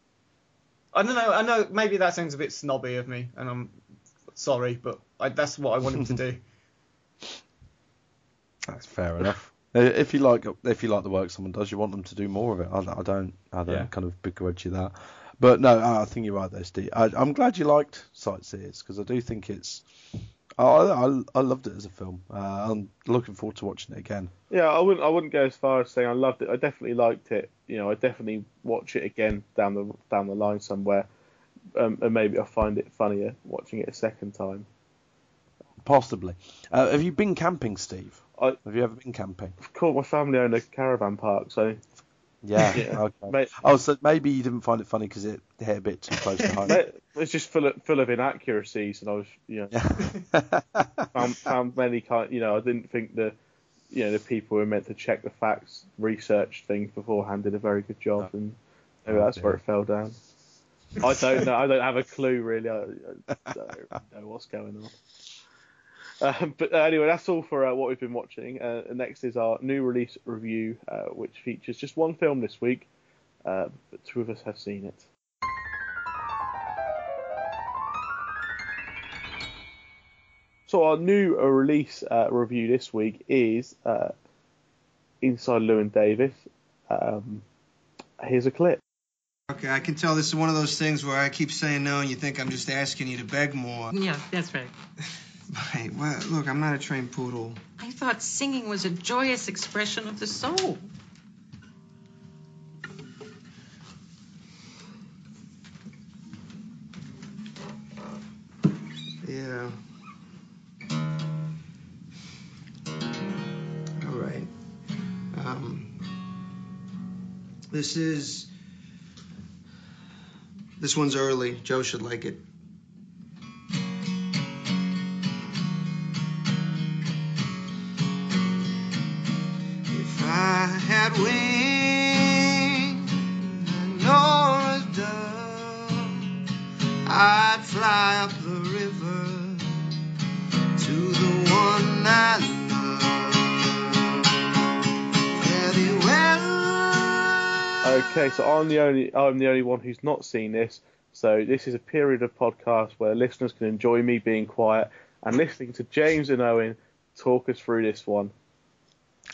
I don't know. I know maybe that sounds a bit snobby of me, and I'm sorry, but I, that's what I want him to do. (laughs) That's fair enough. If you like, if you like the work someone does, you want them to do more of it. I, I don't, I don't Yeah. kind of begrudge you that. But no, I think you're right there, Steve. I, I'm glad you liked Sightseers because I do think it's. I, I, I loved it as a film. Uh, I'm looking forward to watching it again. Yeah, I wouldn't I wouldn't go as far as saying I loved it. I definitely liked it. You know, I definitely watch it again down the down the line somewhere, um, and maybe I'll find it funnier watching it a second time. Possibly. Uh, have you been camping, Steve? I, Have you ever been camping? of course, my family own a caravan park, so Yeah. (laughs) Yeah. Okay. Mate- Oh, so maybe you didn't find it funny because it hit a bit too close to (laughs) home. it's just full of, full of inaccuracies, and I was, you know, yeah. (laughs) found, found many kind. You know, I didn't think the, you know, the people who were meant to check the facts, research things beforehand did a very good job, oh. and maybe Oh, that's where it fell down. I don't know. I don't have a clue really. I, I don't know what's going on. Um, but uh, anyway, that's all for uh, what we've been watching. Uh, next is our new release review, uh, which features just one film this week, uh, but two of us have seen it. So our new uh, release uh, review this week is uh, Inside Llewyn Davis. Um, here's a clip. Okay, I can tell this is one of those things where I keep saying no and you think I'm just asking you to beg more. Yeah, that's right. (laughs) Hey, well, look, I'm not a trained poodle. I thought singing was a joyous expression of the soul. Yeah. All right. Um, this is. This one's early. Joe should like it. I'm the only I'm the only one who's not seen this. So this is a period of podcast where listeners can enjoy me being quiet and listening to James and Owen talk us through this one.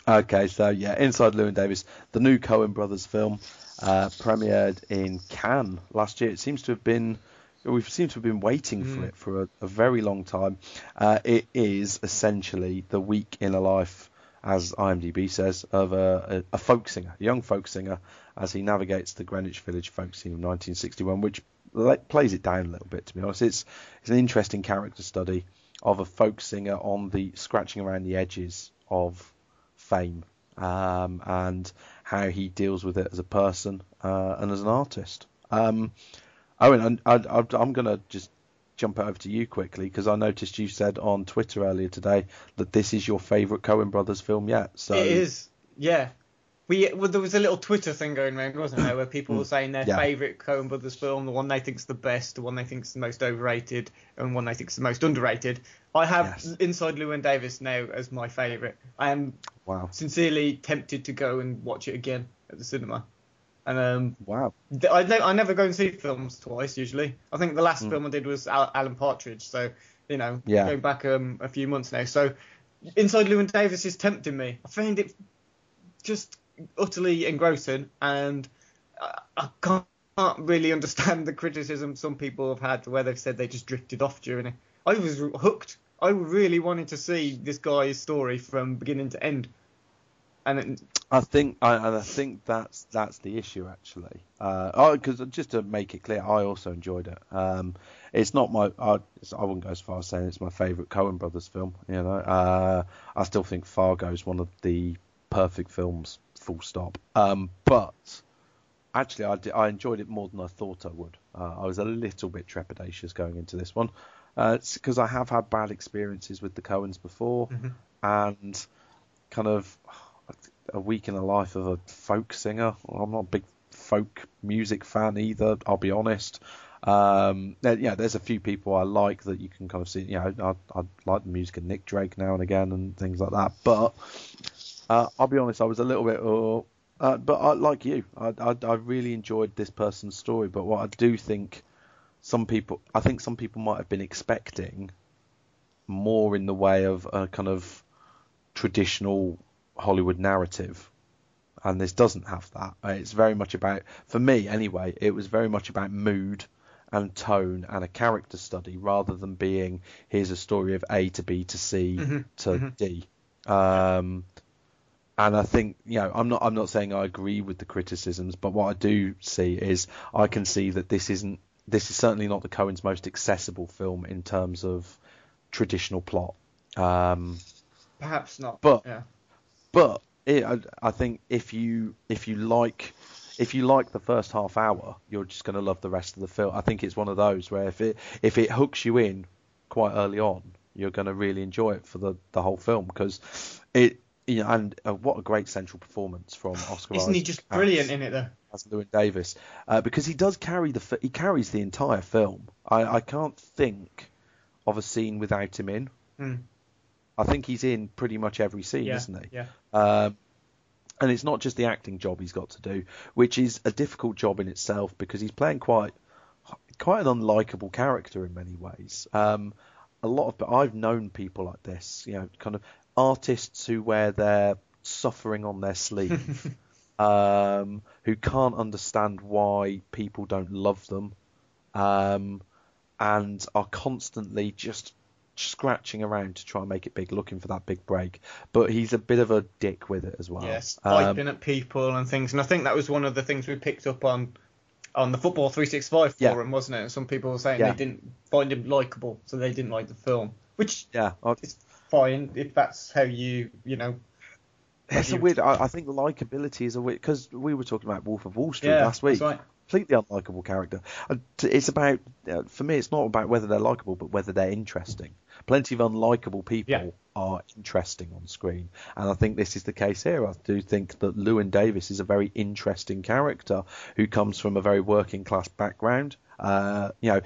Okay, so yeah, Inside Llewyn Davis, the new Coen Brothers film, uh, premiered in Cannes last year. It seems to have been, we seem to have been waiting for it for a, a very long time. Uh, it is essentially the week in a life, as IMDb says, of a, a, folk singer, a young folk singer, as he navigates the Greenwich Village folk scene of 1961, which plays it down a little bit, to be honest. It's it's an interesting character study of a folk singer on the scratching around the edges of fame um, and how he deals with it as a person uh, and as an artist. Um, Owen, I, I'm going to just jump over to you quickly because I noticed you said on Twitter earlier today that this is your favourite Coen Brothers film yet. So It is, yeah. We well, there was a little Twitter thing going around, wasn't there, where people mm. were saying their Yeah. favourite Coen Brothers film, the one they think's the best, the one they think's the most overrated, and one they think's the most underrated. I have Yes. Inside Llewyn Davis now as my favourite. I am Wow, sincerely tempted to go and watch it again at the cinema. And um, wow, I, I never go and see films twice usually. I think the last Mm. film I did was Al- Alan Partridge, so you know, Yeah. going back um, a few months now. So Inside Llewyn Davis is tempting me. I found it just utterly engrossing, and I, I can't, can't really understand the criticism some people have had where they've said they just drifted off during it. I was hooked. I really wanted to see this guy's story from beginning to end. And it, I think I, and I think that's that's the issue actually. Uh, because just to make it clear, I also enjoyed it. Um, it's not my I, it's- I wouldn't go as far as saying it's my favourite Coen Brothers film. You know, uh, I still think Fargo is one of the perfect films. Full stop. Um, but actually, I, di- I enjoyed it more than I thought I would. Uh, I was a little bit trepidatious going into this one. Uh, because I have had bad experiences with the Coens before, and kind of a week in the life of a folk singer. I'm not a big folk music fan either. I'll be honest. Um, yeah, there's a few people I like that you can kind of see. You know, I, I like the music of Nick Drake now and again and things like that. But uh, I'll be honest, I was a little bit. Oh, uh, but I, like you, I, I, I really enjoyed this person's story. But what I do think some people, I think some people might have been expecting more in the way of a kind of traditional Hollywood narrative, and this doesn't have that. It's very much about, for me anyway, it was very much about mood and tone and a character study rather than being here's a story of A to B to C to D. Um, and I think you know I'm not I'm not saying I agree with the criticisms, but what I do see is I can see that this isn't this is certainly not the Coen's most accessible film in terms of traditional plot. Um, Perhaps not. But- yeah. But it, I, I think if you if you like if you like the first half hour, you're just going to love the rest of the film. I think it's one of those where if it if it hooks you in quite early on, you're going to really enjoy it for the, the whole film because it you know and uh, what a great central performance from (sighs) Oscar. Isn't he Isaac just as- brilliant in it though? as Llewyn Davis uh, because he does carry the he carries the entire film. I, I can't think of a scene without him in. Hmm. I think he's in pretty much every scene, Yeah, isn't he? yeah. Um, and it's not just the acting job he's got to do, which is a difficult job in itself because he's playing quite quite an unlikable character in many ways. Um, a lot of I've known people like this, you know, kind of artists who wear their suffering on their sleeve, (laughs) um, who can't understand why people don't love them, um, and are constantly just scratching around to try and make it big, looking for that big break. But he's a bit of a dick with it as well. Yes, Um, swiping at people and things. And I think that was one of the things we picked up on on the Football 365 Yeah. forum, wasn't it? And Some people were saying Yeah. they didn't find him likable, so they didn't like the film. Which yeah, I- is fine if that's how you, you know. It's a weird. I, I think likability is a weird because we were talking about Wolf of Wall Street Yeah, last week. that's right. Completely unlikable character. It's about uh, for me. It's not about whether they're likable, but whether they're interesting. Plenty of unlikable people Yeah. are interesting on screen, and I think this is the case here. I do think that Llewyn Davis is a very interesting character who comes from a very working class background. Uh, you know,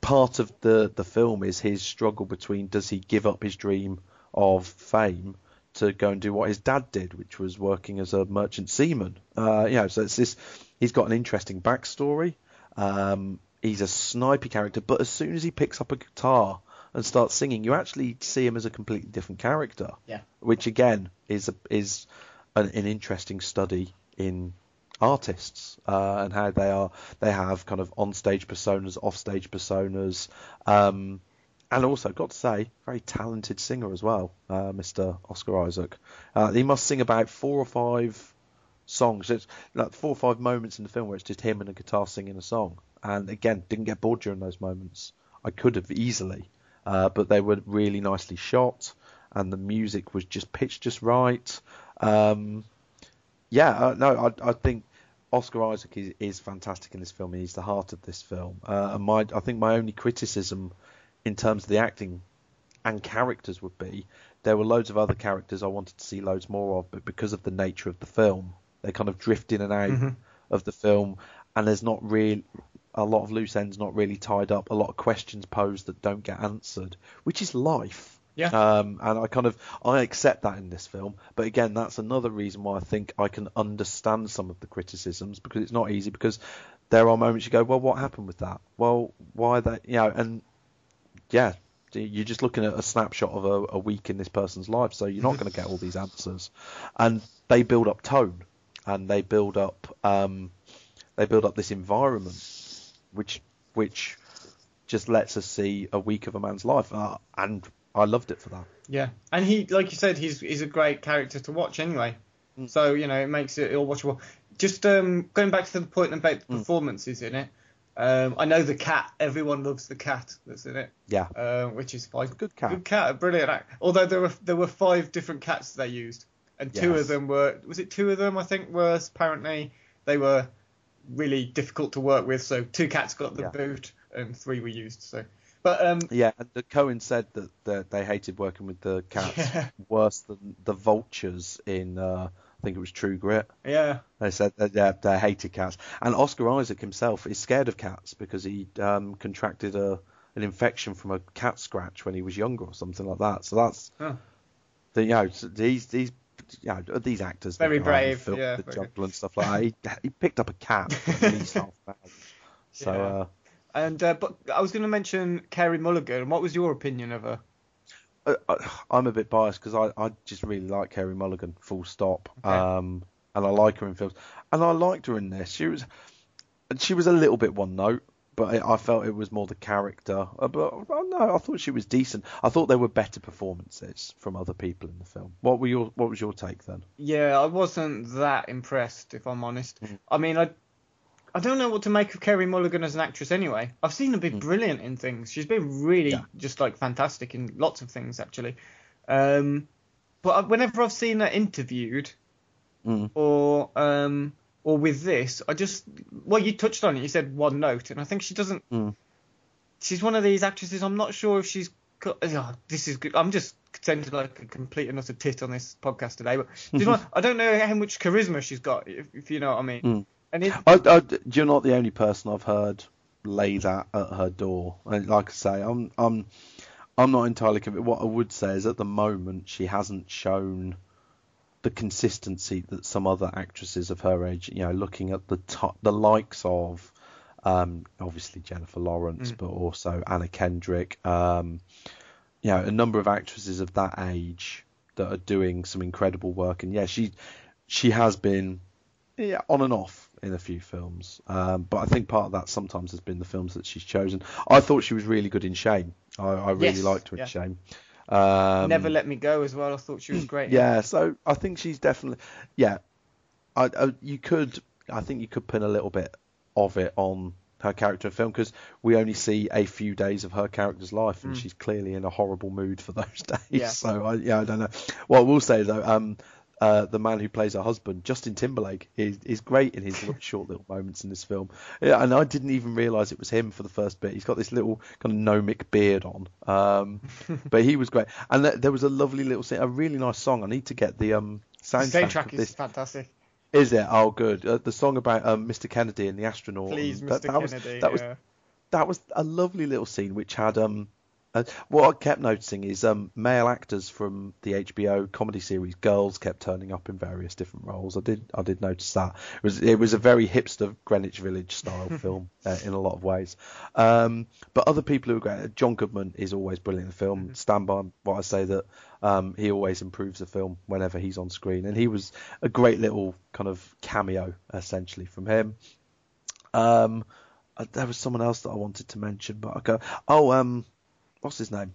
part of the the film is his struggle between does he give up his dream of fame to go and do what his dad did, which was working as a merchant seaman. Uh, you know, so it's this. He's got an interesting backstory. Um, he's a snipey character, but as soon as he picks up a guitar and starts singing, you actually see him as a completely different character. Yeah. Which again is a, is an, an interesting study in artists uh, and how they are they have kind of on-stage personas, off-stage personas, um, and also got to say, very talented singer as well, uh, Mr. Oscar Isaac. Uh, he must sing about four or five songs. It's like four or five moments in the film where it's just him and a guitar singing a song. And again, didn't get bored during those moments. I could have easily, uh, but they were really nicely shot, and the music was just pitched just right. Um, yeah, uh, no, I, I think Oscar Isaac is, is fantastic in this film. He's the heart of this film. Uh, and my, I think my only criticism in terms of the acting and characters would be there were loads of other characters I wanted to see loads more of, but because of the nature of the film, they kind of drift in and out Mhm. of the film, and there's not real a lot of loose ends not really tied up, a lot of questions posed that don't get answered, which is life. Yeah. Um, and I kind of I accept that in this film, but again, that's another reason why I think I can understand some of the criticisms because it's not easy because there are moments you go, well, what happened with that? Well, why that? You know, and yeah, you're just looking at a snapshot of a, a week in this person's life, so you're not going to get all these answers. And they build up tone, and they build up um, they build up this environment, which which just lets us see a week of a man's life, uh, and I loved it for that. Yeah, and he, like you said, he's he's a great character to watch anyway. Mm. So you know, it makes it all watchable. Just um, going back to the point about the Mm. performances in it. Um, I know the cat. Everyone loves the cat that's in it, Yeah, uh, which is fine. good cat. Good cat, a brilliant act. Although there were there were five different cats they used, and two Yes. of them were was it two of them I think were apparently they were really difficult to work with. So two cats got the Yeah. boot, and three were used. So, but um, Yeah, Coen said that, that they hated working with the cats (laughs) Yeah. worse than the vultures in uh, I think it was True Grit. yeah, They said that they, they hated cats, and Oscar Isaac himself is scared of cats because he um, contracted a an infection from a cat scratch when he was younger or something like that. So that's Oh. the you know so these know, these actors Very brave, film yeah, the very jungle and stuff like that. He, he picked up a cat for at least half an hour. (laughs) So Yeah. uh, And uh, but I was going to mention Carey Mulligan. What was your opinion of her? I- I- I'm a bit biased because I, I just really like Carey Mulligan, full stop. Okay. Um, and I like her in films, and I liked her in this. She was, she was a little bit one note, but I, I felt it was more the character. Uh, But uh, no, I thought she was decent. I thought there were better performances from other people in the film. What were your What was your take then? Yeah, I wasn't that impressed, if I'm honest. Mm. I mean, I I don't know what to make of Carey Mulligan as an actress anyway. I've seen her be brilliant in things. She's been really Mm. Yeah. just like fantastic in lots of things actually. Um, But whenever I've seen her interviewed, Mm. or um, or with this, I just well, you touched on it. You said one note, and I think she doesn't. Mm. She's one of these actresses. I'm not sure if she's. Got, oh, this is good. I'm just sounding like a complete and utter tit on this podcast today, but (laughs) one, I don't know how much charisma she's got, if, if you know what I mean. Mm. And it, I, I, you're not the only person I've heard lay that at her door. And like I say, I'm I'm I'm not entirely convinced. What I would say is at the moment she hasn't shown the consistency that some other actresses of her age, you know, looking at the top, the likes of um, obviously Jennifer Lawrence, Mm. but also Anna Kendrick, um, you know, a number of actresses of that age that are doing some incredible work. And yeah, she she has been yeah, on and off in a few films. Um, but I think part of that sometimes has been the films that she's chosen. I thought she was really good in Shame. I, I really Yes, liked her yeah. in Shame. Um, Never Let Me Go as well. I thought she was great. yeah, so I think she's definitely yeah. I, I you could I think you could pin a little bit of it on her character in film because we only see a few days of her character's life and Mm. she's clearly in a horrible mood for those (laughs) days. Yeah. So I, yeah, I don't know. What I will say though, um, uh, the man who plays her husband, Justin Timberlake, is is great in his (laughs) short little moments in this film. Yeah, and I didn't even realise it was him for the first bit. He's got this little kind of gnomic beard on, um, (laughs) but he was great. And th- there was a lovely little scene, a really nice song. I need to get the um The soundtrack. soundtrack of is this. fantastic. Is it? Oh, good. Uh, the song about um, Mr. Kennedy and the astronaut. Please, Mr. that, that was Kennedy. that was yeah. that was a lovely little scene which had um uh, what I kept noticing is um male actors from the HBO comedy series Girls kept turning up in various different roles. I did I did notice that it was it was a very hipster Greenwich Village style (laughs) film uh, in a lot of ways. Um, but other people who are great. John Goodman is always brilliant in the film. Stand by what I say that um, he always improves the film whenever he's on screen, and he was a great little kind of cameo essentially from him. Um, uh, there was someone else that I wanted to mention, but I go, oh, um, what's his name?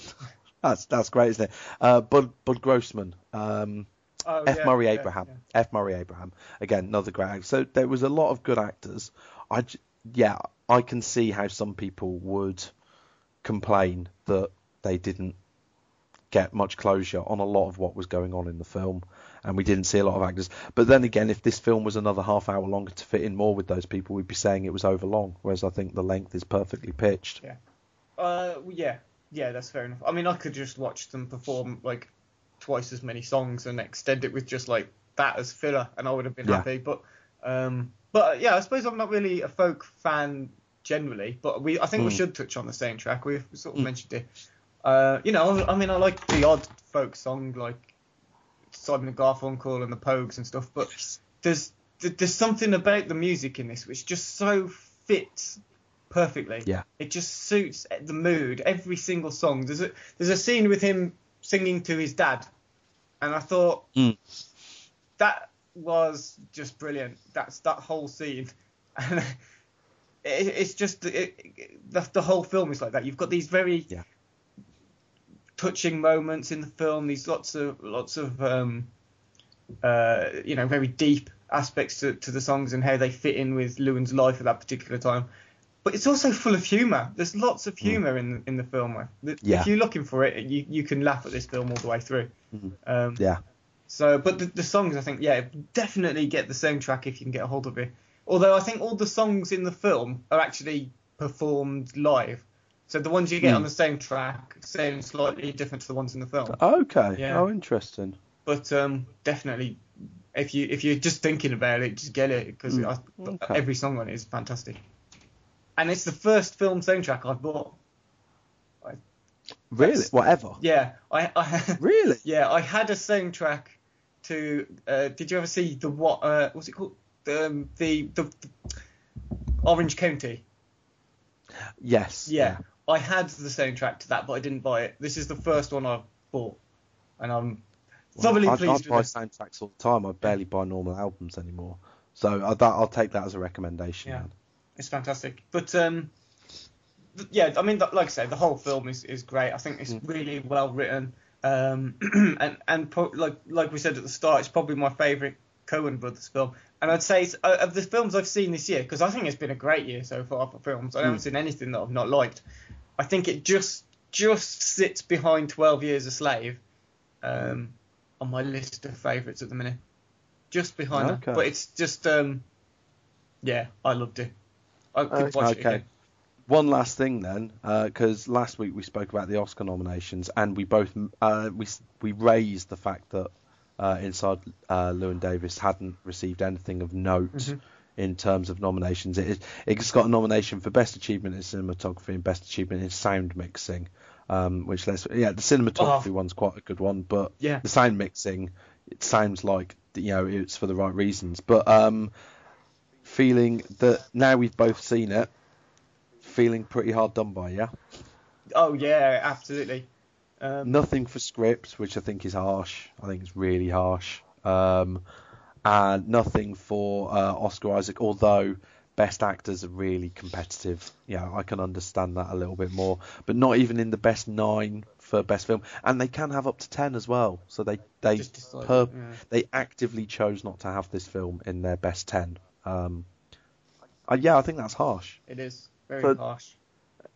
(laughs) that's that's great, isn't it? Uh, Bud Bud Grossman, um, Oh, F yeah, Murray yeah, Abraham, yeah. F Murray Abraham, again another great. Actor. So there was a lot of good actors. I yeah, I can see how some people would complain that they didn't get much closure on a lot of what was going on in the film, and we didn't see a lot of actors. But then again, if this film was another half hour longer to fit in more with those people, we'd be saying it was over long. Whereas I think the length is perfectly pitched. Yeah. Uh, yeah, yeah, that's fair enough. I mean, I could just watch them perform like twice as many songs and extend it with just like that as filler, and I would have been Yeah. happy. But, um, but yeah, I suppose I'm not really a folk fan generally, but we, I think we Mm. should touch on the soundtrack. We've sort of Mm. mentioned it. Uh, you know, I mean, I like the odd folk song like Simon and Garfunkel and the Pogues and stuff, but there's there's something about the music in this which just so fits perfectly. Yeah. It just suits the mood. Every single song. There's a there's a scene with him singing to his dad, and I thought Mm. that was just brilliant. That's that whole scene, (laughs) and it, it's just it, it, the, the whole film is like that. You've got these very Yeah. touching moments in the film. These lots of lots of um, uh, you know very deep aspects to, to the songs and how they fit in with Llewyn's life at that particular time. But it's also full of humour. There's lots of humour in in the film. Yeah. If you're looking for it, you you can laugh at this film all the way through. Mhm. Um, Yeah. so, but the, the songs, I think, yeah, definitely get the soundtrack if you can get a hold of it. Although I think all the songs in the film are actually performed live. So the ones you get Hmm. on the same track sound slightly different to the ones in the film. Okay. Yeah. Oh, interesting. But um, definitely, if you if you're just thinking about it, just get it because Hmm. Okay. every song on it is fantastic. And it's the first film soundtrack I've bought. Really? Whatever. Yeah, I, I (laughs) Really? Yeah, I had a soundtrack to. Uh, did you ever see the what? Uh, what's it called? Um, the, the the Orange County. Yes. Yeah, I had the soundtrack to that, but I didn't buy it. This is the first one I've bought, and I'm Well, thoroughly I, I pleased buy with it. soundtracks all the time. I barely buy normal albums anymore. So I, that, I'll take that as a recommendation. Yeah. then. It's fantastic. But um, th- yeah, I mean, th- like I said, the whole film is, is great. I think it's Mm. really well written. Um, (clears throat) and and pro- like like we said at the start, it's probably my favourite Coen Brothers film. And I'd say it's, uh, of the films I've seen this year, because I think it's been a great year so far for films. I haven't Mm. seen anything that I've not liked. I think it just just sits behind Twelve Years a Slave um, on my list of favourites at the minute, just behind Okay. her. But it's just, um, yeah, I loved it. I could watch it Okay. again. One last thing then, because last week we spoke about the Oscar nominations, and we both uh, we we raised the fact that uh, Inside uh, Llewyn Davis hadn't received anything of note Mhm. in terms of nominations. It it's got a nomination for best achievement in cinematography and best achievement in sound mixing, um, which let's yeah the cinematography Oh. one's quite a good one, but Yeah. the sound mixing it sounds like you know it's for the right reasons, but um, feeling that now we've both seen it feeling pretty hard done by, yeah? Oh yeah, absolutely. Um, Nothing for script, which I think is harsh. I think it's really harsh. Um, and nothing for uh, Oscar Isaac, although best actors are really competitive. Yeah, I can understand that a little bit more. But not even in the best nine for best film, and they can have up to ten as well. So they they decided, per- yeah. they actively chose not to have this film in their best ten. Um, uh, yeah, I think that's harsh. It is very So- harsh.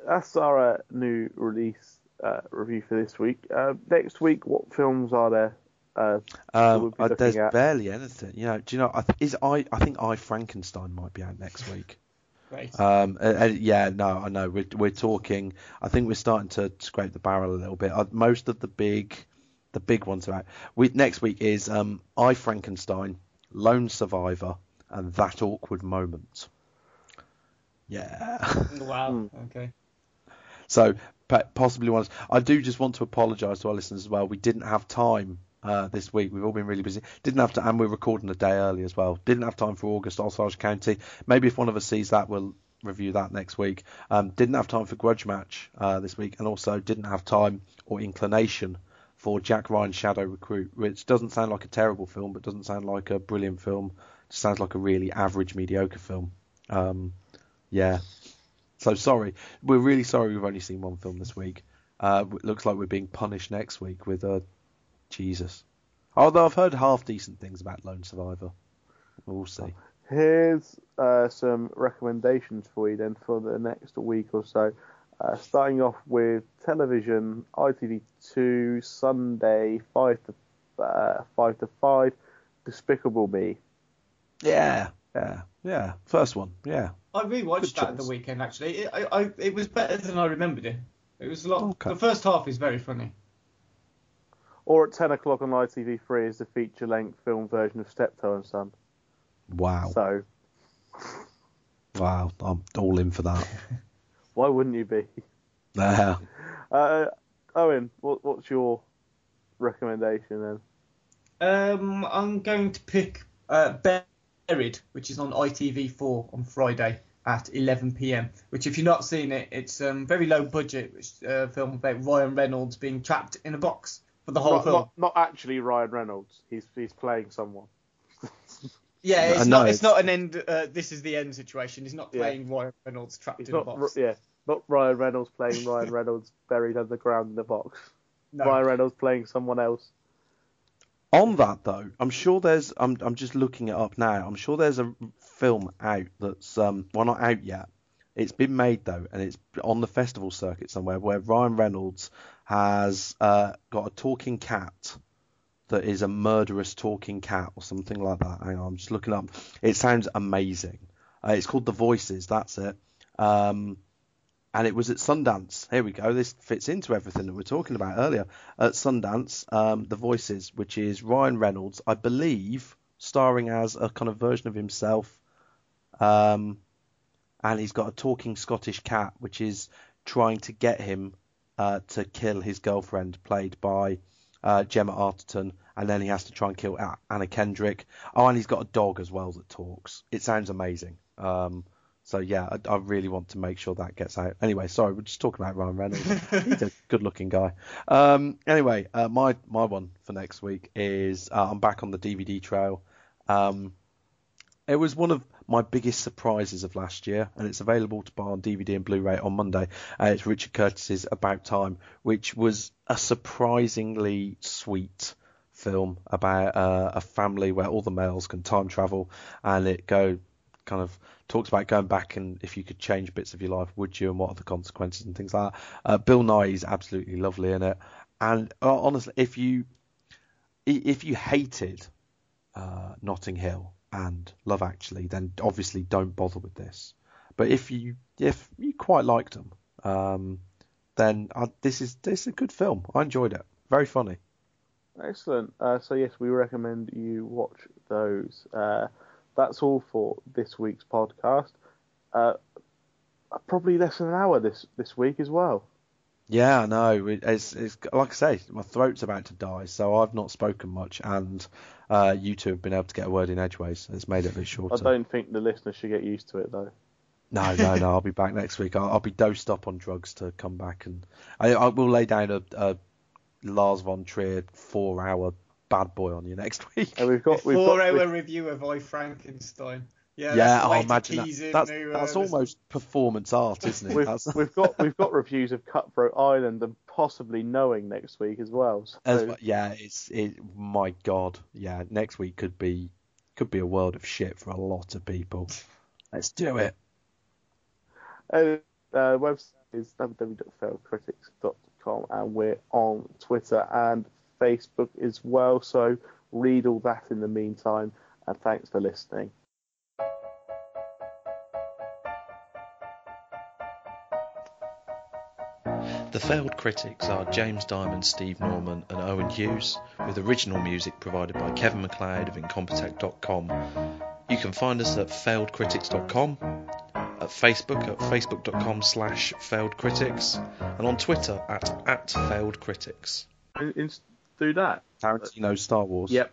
That's our uh, new release uh, review for this week. Uh, next week, what films are there? Uh, that we'll Um, uh, there's at? barely anything. You know, do you know? I th- is I I think I Frankenstein might be out next week. Great. Um, uh, uh, yeah, no, I know. We're we're talking. I think we're starting to scrape the barrel a little bit. Uh, most of the big, the big ones are out. We next week is um, I Frankenstein, Lone Survivor, and That Awkward Moment. Yeah. (laughs) wow. Okay. So possibly one. I do just want to apologise to our listeners as well. We didn't have time uh, this week. We've all been really busy. Didn't have to, and we're recording a day early as well. Didn't have time for August Osage County. Maybe if one of us sees that, we'll review that next week. Um, didn't have time for Grudge Match uh, this week, and also didn't have time or inclination for Jack Ryan's Shadow Recruit, which doesn't sound like a terrible film, but doesn't sound like a brilliant film. Sounds like a really average, mediocre film. Um, yeah. So sorry. We're really sorry we've only seen one film this week. Uh, it looks like we're being punished next week with uh, Jesus. Although I've heard half decent things about Lone Survivor. We'll see. Here's uh, some recommendations for you then for the next week or so. Uh, starting off with television, ITV2, Sunday, 5 to, uh, 5 to 5, Despicable Me. Yeah, yeah, yeah. First one, yeah. I rewatched Good that at the weekend actually. It, I, I, it was better than I remembered it. It was a lot. Okay. The first half is very funny. Or at 10 o'clock on ITV3 is the feature length film version of Steptoe and Son. Wow, So, wow. I'm all in for that. (laughs) why wouldn't you be? (laughs) Yeah. Uh, Owen, what, what's your recommendation then? Um, I'm going to pick uh, Buried, which is on ITV4 on Friday at 11 p.m. Which, if you're not seeing it, it's um, very low budget, which uh, film about Ryan Reynolds being trapped in a box for the whole Not, film. not, not actually Ryan Reynolds. He's he's playing someone. (laughs) yeah, it's Uh, no, not. It's it's- not an end. Uh, this is the end situation. He's not Yeah. playing Ryan Reynolds trapped He's in a not box. yeah, not Ryan Reynolds playing Ryan (laughs) Reynolds buried underground in a box. No. Ryan Reynolds playing someone else. On that though, I'm sure there's. I'm I'm just looking it up now. I'm sure there's a film out that's um well not out yet. It's been made though, and it's on the festival circuit somewhere where Ryan Reynolds has uh, got a talking cat that is a murderous talking cat or something like that. Hang on, I'm just looking up. It sounds amazing. Uh, it's called The Voices. That's it. Um, and it was at Sundance. Here we go. This fits into everything that we are talking about earlier. At Sundance, um, The Voices, which is Ryan Reynolds, I believe, starring as a kind of version of himself. Um, and he's got a talking Scottish cat, which is trying to get him uh, to kill his girlfriend, played by uh, Gemma Arterton, and then he has to try and kill Anna Kendrick. Oh, and he's got a dog as well that talks. It sounds amazing. Um, so yeah, I, I really want to make sure that gets out. Anyway, sorry, we're just talking about Ryan Reynolds. (laughs) He's a good-looking guy. Um, anyway, uh, my my one for next week is uh, I'm back on the DVD trail. Um, it was one of my biggest surprises of last year, and it's available to buy on DVD and Blu-ray on Monday. Uh, it's Richard Curtis's About Time, which was a surprisingly sweet film about uh, a family where all the males can time travel, and it go kind of talks about going back and if you could change bits of your life, would you, and what are the consequences and things like that. Uh, Bill Nighy is absolutely lovely in it, and uh, honestly, if you if you hated uh, Notting Hill and Love Actually, then obviously don't bother with this. But if you if you quite liked them, um, then I, this is this is a good film. I enjoyed it. Very funny. Excellent. Uh, so yes, we recommend you watch those. Uh, that's all for this week's podcast. Uh, probably less than an hour this this week as well. Yeah, I know. It's, it's like I say, my throat's about to die, so I've not spoken much, and uh, you two have been able to get a word in edgeways. It's made it a bit shorter. I don't think the listeners should get used to it though. No, no, no. I'll be back next week. I'll, I'll be dosed up on drugs to come back, and I, I will lay down a, a Lars von Trier four-hour bad boy on you next (laughs) week. And we've got we've Four got hour we've- review of I Frankenstein. Yeah, yeah, that's the way I'll imagine that. tease him That's, uh, that's the- almost performance art, isn't it? we've, That's, we've got we've got reviews of Cutthroat Island and possibly Knowing next week as well. So, as yeah, it's it. My God, yeah. Next week could be could be a world of shit for a lot of people. Let's do it. Uh, uh, website is www.failedcritics.com and we're on Twitter and Facebook as well. So read all that in the meantime. And thanks for listening. The failed critics are James Diamond, Steve Norman, and Owen Hughes, with original music provided by Kevin MacLeod of Incompetech.com. You can find us at failedcritics.com, at Facebook at facebook.com slash failedcritics, and on Twitter at, at failedcritics. In, in, do that. Tarantino Star Wars. Yep.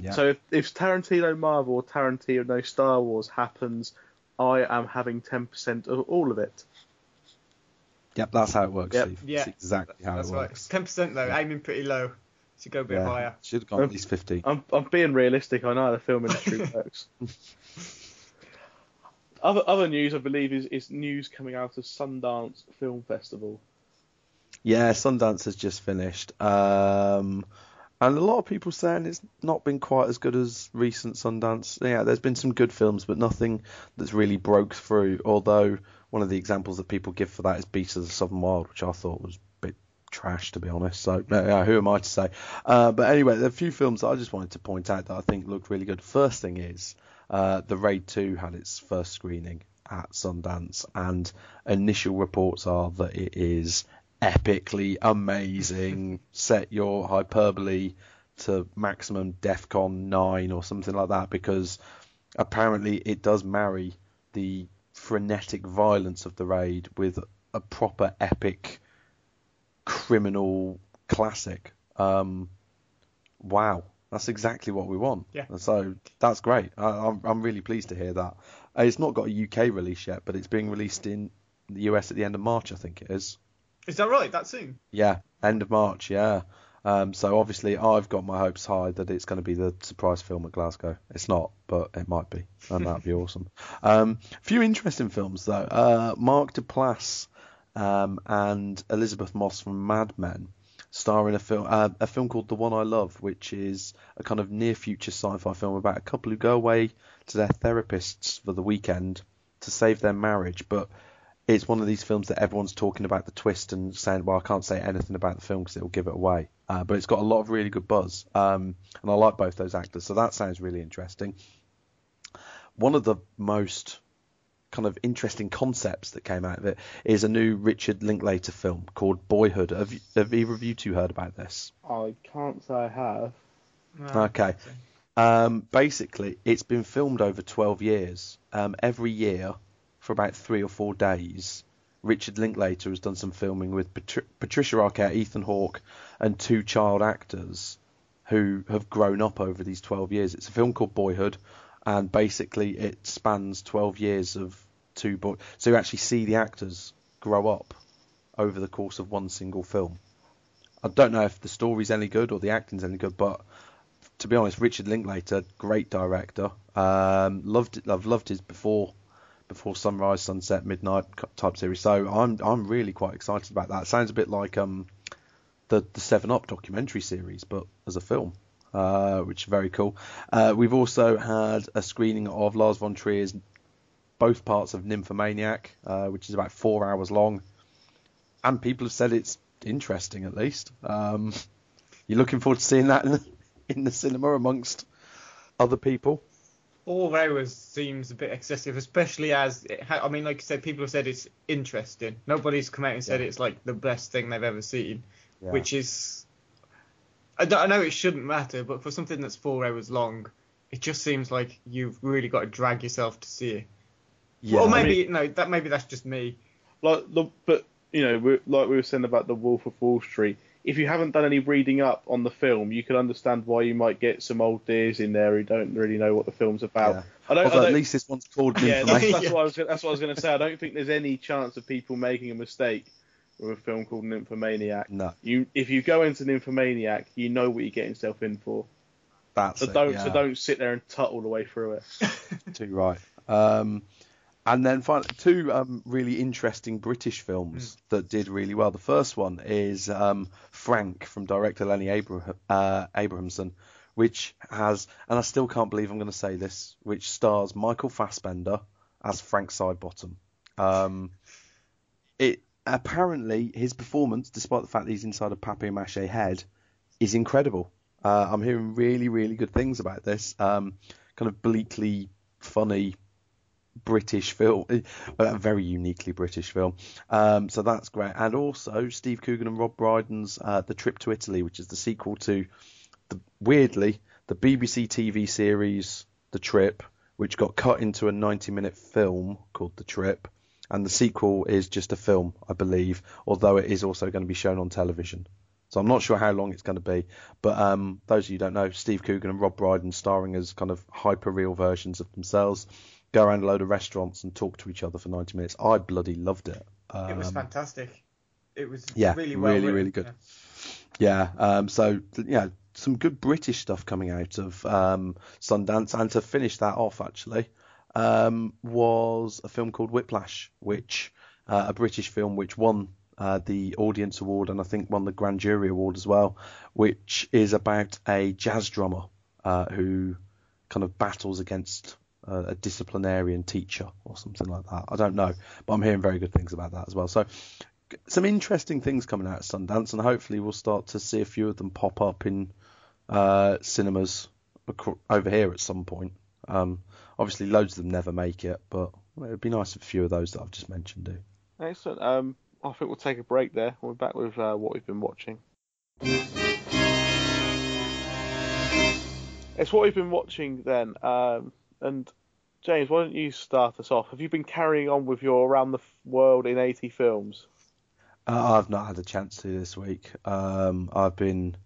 Yeah. So if, if Tarantino Marvel or Tarantino Star Wars happens, I am having 10% of all of it. Yep, that's how it works, Yep. Steve. Yeah, That's exactly how That's it right. works. Ten percent though, aiming pretty low. Should go a bit Yeah. higher. Should have gone at least 50. I'm, I'm being realistic. I know how the film industry (laughs) works. Other other news, I believe, is, is news coming out of Sundance Film Festival. Yeah, Sundance has just finished. Um, and a lot of people saying it's not been quite as good as recent Sundance. Yeah, there's been some good films, but nothing that's really broke through. Although one of the examples that people give for that is Beasts of the Southern Wild, which I thought was a bit trash, to be honest. So yeah, who am I to say? Uh, but anyway, there are a few films that I just wanted to point out that I think look really good. First thing is uh, The Raid 2 had its first screening at Sundance, and initial reports are that it is epically amazing. Set your hyperbole to maximum DEFCON 9 or something like that because apparently it does marry the frenetic violence of the raid with a proper epic criminal classic. Um, wow, that's exactly what we want. Yeah. So that's great. I, I'm, I'm really pleased to hear that. It's not got a UK release yet, but it's being released in the US at the end of March, I think it is. Is that right? That soon? Yeah, end of March. Yeah. Um, so obviously I've got my hopes high that it's going to be the surprise film at Glasgow. It's not, but it might be, and that'd be (laughs) awesome. Um, a few interesting films though. Uh, Mark Duplass um, and Elisabeth Moss from Mad Men star in a film, uh, a film called The One I Love, which is a kind of near future sci-fi film about a couple who go away to their therapists for the weekend to save their marriage, but it's one of these films that everyone's talking about the twist and saying, well, I can't say anything about the film because it'll give it away. Uh, but it's got a lot of really good buzz, um, and I like both those actors, so that sounds really interesting. One of the most kind of interesting concepts that came out of it is a new Richard Linklater film called Boyhood. Have, you, have either of you two heard about this? I can't say I have. Okay. Um, basically, it's been filmed over 12 years. Um, every year, for about three or four days, Richard Linklater has done some filming with Patri- Patricia Arquette, Ethan Hawke, and two child actors who have grown up over these 12 years. It's a film called Boyhood, and basically it spans 12 years of two boys. So you actually see the actors grow up over the course of one single film. I don't know if the story's any good or the acting's any good, but to be honest, Richard Linklater, great director. Um, loved. I've loved his before, before sunrise, sunset, midnight type series. So I'm I'm really quite excited about that. It sounds a bit like um the the Seven Up documentary series, but as a film, uh, which is very cool. Uh, we've also had a screening of Lars von Trier's both parts of Nymphomaniac, uh, which is about four hours long, and people have said it's interesting at least. Um, (laughs) you looking forward to seeing that in the, in the cinema amongst other people. Four hours seems a bit excessive, especially as it ha- I mean, like you said, people have said it's interesting. Nobody's come out and said Yeah. it's like the best thing they've ever seen, Yeah. which is. I, don't- I know it shouldn't matter, but for something that's four hours long, it just seems like you've really got to drag yourself to see it. Yeah, or I maybe no, that maybe that's just me. Like the, but you know, we like we were saying about the Wolf of Wall Street. If you haven't done any reading up on the film, you can understand why you might get some old dears in there who don't really know what the film's about. Yeah. I don't. Although I don't at least this one's called yeah, that's, Nymphomaniac. that's, what I was, gonna- that's what I was going to say. I don't think there's any chance of people making a mistake with a film called Nymphomaniac. No, You, if you go into Nymphomaniac, you know what you're getting yourself in for. that's So it, don't, yeah. so don't sit there and tut all the way through it. Too right. Um, and then finally, two um, really interesting British films that did really well. The first one is um, Frank from director Lenny Abraham, uh, Abrahamson, which has, and I still can't believe I'm going to say this, which stars Michael Fassbender as Frank Sidebottom. Um, it apparently his performance, despite the fact that he's inside a papier-mâché head, is incredible. Uh, I'm hearing really, really good things about this. Um, kind of bleakly funny British film, (laughs) a very uniquely British film. Um, so that's great. And also Steve Coogan and Rob Brydon's uh, The Trip to Italy, which is the sequel to the weirdly the BBC TV series The Trip, which got cut into a 90-minute film called The Trip. And the sequel is just a film, I believe, although it is also going to be shown on television. So I'm not sure how long it's going to be. But um, those of you who don't know, Steve Coogan and Rob Brydon starring as kind of hyper real versions of themselves, go around a load of restaurants and talk to each other for 90 minutes. I bloody loved it. Um, it was fantastic. It was yeah, really well really, written, really good. yeah. Yeah. Um, so yeah, some good British stuff coming out of um, Sundance, and to finish that off, actually, um, was a film called Whiplash, which uh, a British film which won uh, the Audience Award and I think won the Grand Jury Award as well, which is about a jazz drummer uh, who kind of battles against a disciplinarian teacher or something like that. I don't know, but I'm hearing very good things about that as well. So some interesting things coming out of Sundance, and hopefully we'll start to see a few of them pop up in uh, cinemas over here at some point. Um, obviously, loads of them never make it, but it would be nice if a few of those that I've just mentioned do. Excellent. Um, I think we'll take a break there. We're back with uh, what we've been watching. It's what we've been watching then. Um, and James, why don't you start us off? Have you been carrying on with your Around the World in 80 films? Uh, I've not had a chance to this week. Um, I've been,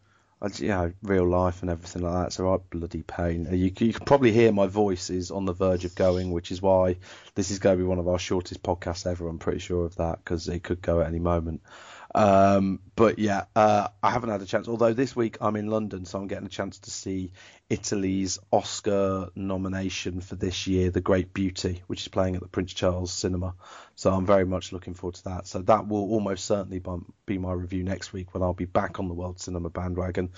you know, real life and everything like that. A right bloody pain. Uh, You, you can probably hear my voice is on the verge of going, which is why this is going to be one of our shortest podcasts ever. I'm pretty sure of that because it could go at any moment. Um, but yeah, uh, I haven't had a chance. Although this week I'm in London, so I'm getting a chance to see Italy's Oscar nomination for this year, The Great Beauty, which is playing at the Prince Charles Cinema. So I'm very much looking forward to that. So that will almost certainly be my review next week when I'll be back on the World Cinema bandwagon.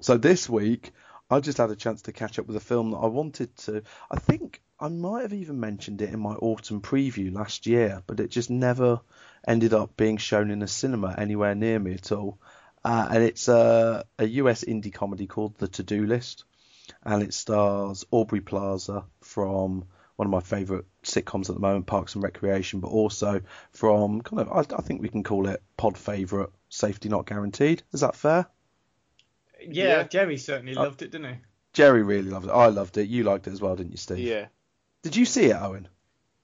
So this week I just had a chance to catch up with a film that I wanted to. I think I might have even mentioned it in my autumn preview last year, but it just never ended up being shown in a cinema anywhere near me at all. Uh, and it's a, a US indie comedy called The To Do List, and it stars Aubrey Plaza from one of my favourite sitcoms at the moment, Parks and Recreation, but also from kind of I, I think we can call it pod favourite, Safety Not Guaranteed. Is that fair? Yeah, Yeah. Jerry certainly Uh, loved it, didn't he? Jerry really loved it. I loved it. You liked it as well, didn't you, Steve? Yeah. Did you see it, Owen?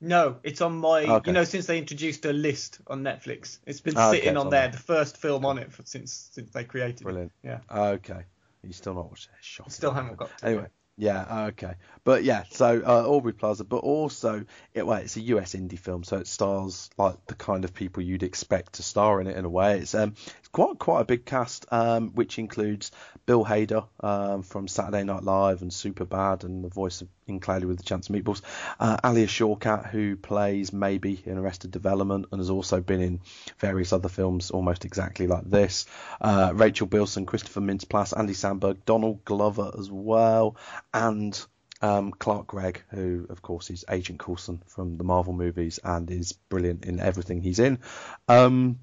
No, it's on my. Okay. You know, since they introduced a list on Netflix, it's been sitting on on there. there. The first film on it for, since since they created Brilliant. it. Yeah, Okay. You still not watched it? Shocking. still haven't got. To Anyway, yeah, okay, but yeah, so uh, Aubrey Plaza, but also it, well, it's a US indie film, so it stars like the kind of people you'd expect to star in it in a way. It's um, quite quite a big cast, um, which includes Bill Hader um, from Saturday Night Live and Superbad, and the voice of In Cloudy with the Chance of Meatballs, uh, Alia Shawkat, who plays Maeby in Arrested Development and has also been in various other films almost exactly like this. Uh, Rachel Bilson, Christopher Mintz-Plasse, Andy Samberg, Donald Glover as well, and um, Clark Gregg, who of course is Agent Coulson from the Marvel movies and is brilliant in everything he's in. Um,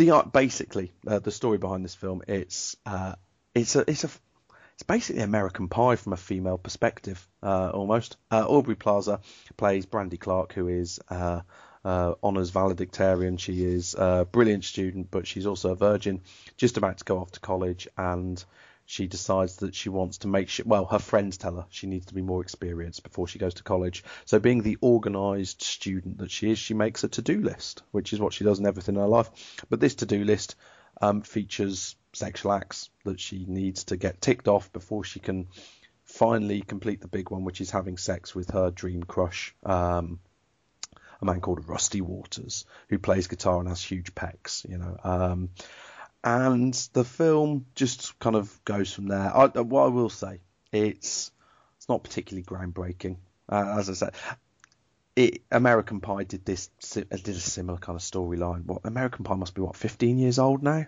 the art, basically, uh, the story behind this film, it's uh, it's a it's a it's basically American Pie from a female perspective, uh, almost. Uh, Aubrey Plaza plays Brandy Klark, who is uh, uh, honours valedictorian. She is a brilliant student, but she's also a virgin, just about to go off to college, and she decides that she wants to make sure. Well, her friends tell her she needs to be more experienced before she goes to college. So, being the organised student that she is, she makes a to-do list, which is what she does in everything in her life. But this to-do list um, features sexual acts that she needs to get ticked off before she can finally complete the big one, which is having sex with her dream crush, um, a man called Rusty Waters, who plays guitar and has huge pecs, you know. Um, and the film just kind of goes from there. I, what I will say, it's it's not particularly groundbreaking. Uh, as I said, it, American Pie did this did a similar kind of storyline. What American Pie must be what 15 years old now.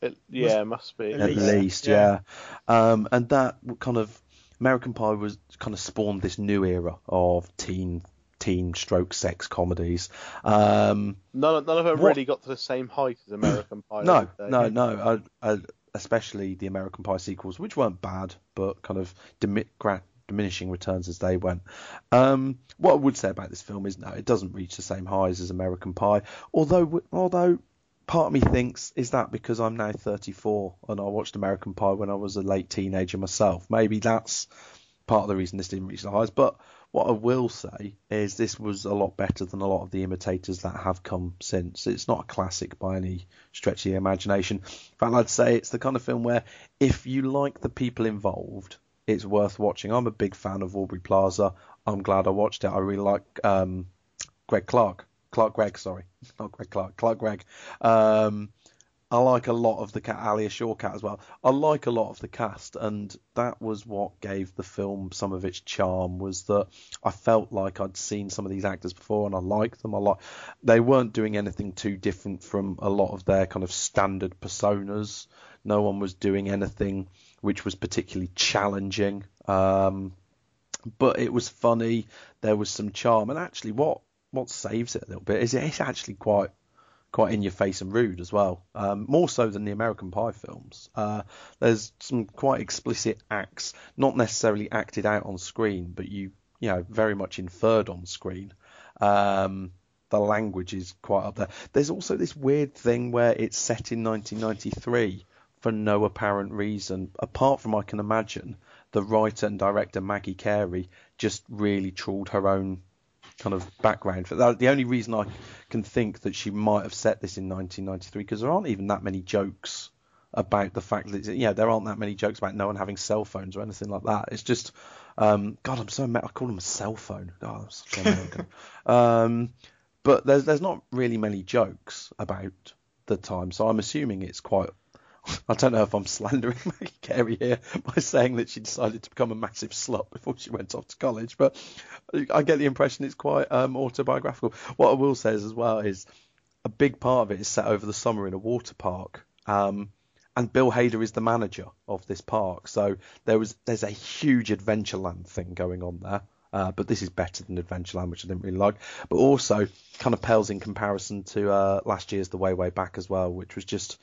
It, yeah, it must be. At least, least yeah. yeah. Um, and that kind of American Pie was kind of spawned this new era of teen teen stroke sex comedies. Um, none, none of them what, really got to the same height as American (clears throat) Pie. No, no, no. I, I, especially the American Pie sequels, which weren't bad, but kind of dimi- gra- diminishing returns as they went. Um, what I would say about this film is no, it doesn't reach the same highs as American Pie. Although, although part of me thinks is that because I'm now 34 and I watched American Pie when I was a late teenager myself. Maybe that's part of the reason this didn't reach the highs. But what I will say is this was a lot better than a lot of the imitators that have come since. It's not a classic by any stretch of the imagination. In fact, I'd say it's the kind of film where if you like the people involved, it's worth watching. I'm a big fan of Aubrey Plaza. I'm glad I watched it. I really like um, Greg Clark. Clark Gregg, sorry, (laughs) not Greg Clark. Clark Gregg. Um, I like a lot of the cat, Alia Shawkat as well. I like a lot of the cast, and that was what gave the film some of its charm. Was that I felt like I'd seen some of these actors before, and I liked them. a lot. they weren't doing anything too different from a lot of their kind of standard personas. No one was doing anything which was particularly challenging. Um, but it was funny. There was some charm, and actually, what what saves it a little bit is it's actually quite quite in your face and rude as well. Um, more so than the American Pie films. Uh, there's some quite explicit acts, not necessarily acted out on screen, but you you know very much inferred on screen. Um, the language is quite up there. There's also this weird thing where it's set in 1993 for no apparent reason, apart from I can imagine the writer and director Maggie Carey just really trawled her own kind of background for that. The only reason I can think that she might have set this in 1993 because there aren't even that many jokes about the fact that yeah there aren't that many jokes about no one having cell phones or anything like that. It's just um, God I'm so mad. I call them a cell phone. American. (laughs) um, but there's there's not really many jokes about the time, so I'm assuming it's quite (laughs) I don't know if I'm slandering (laughs) Maggie Carey here by saying that she decided to become a massive slut before she went off to college, but I get the impression it's quite um, autobiographical. What I will say is as well is a big part of it is set over the summer in a water park. Um, and Bill Hader is the manager of this park, so there was there's a huge Adventureland thing going on there. Uh, but this is better than Adventureland, which I didn't really like. But also kind of pales in comparison to uh, last year's The Way Way Back as well, which was just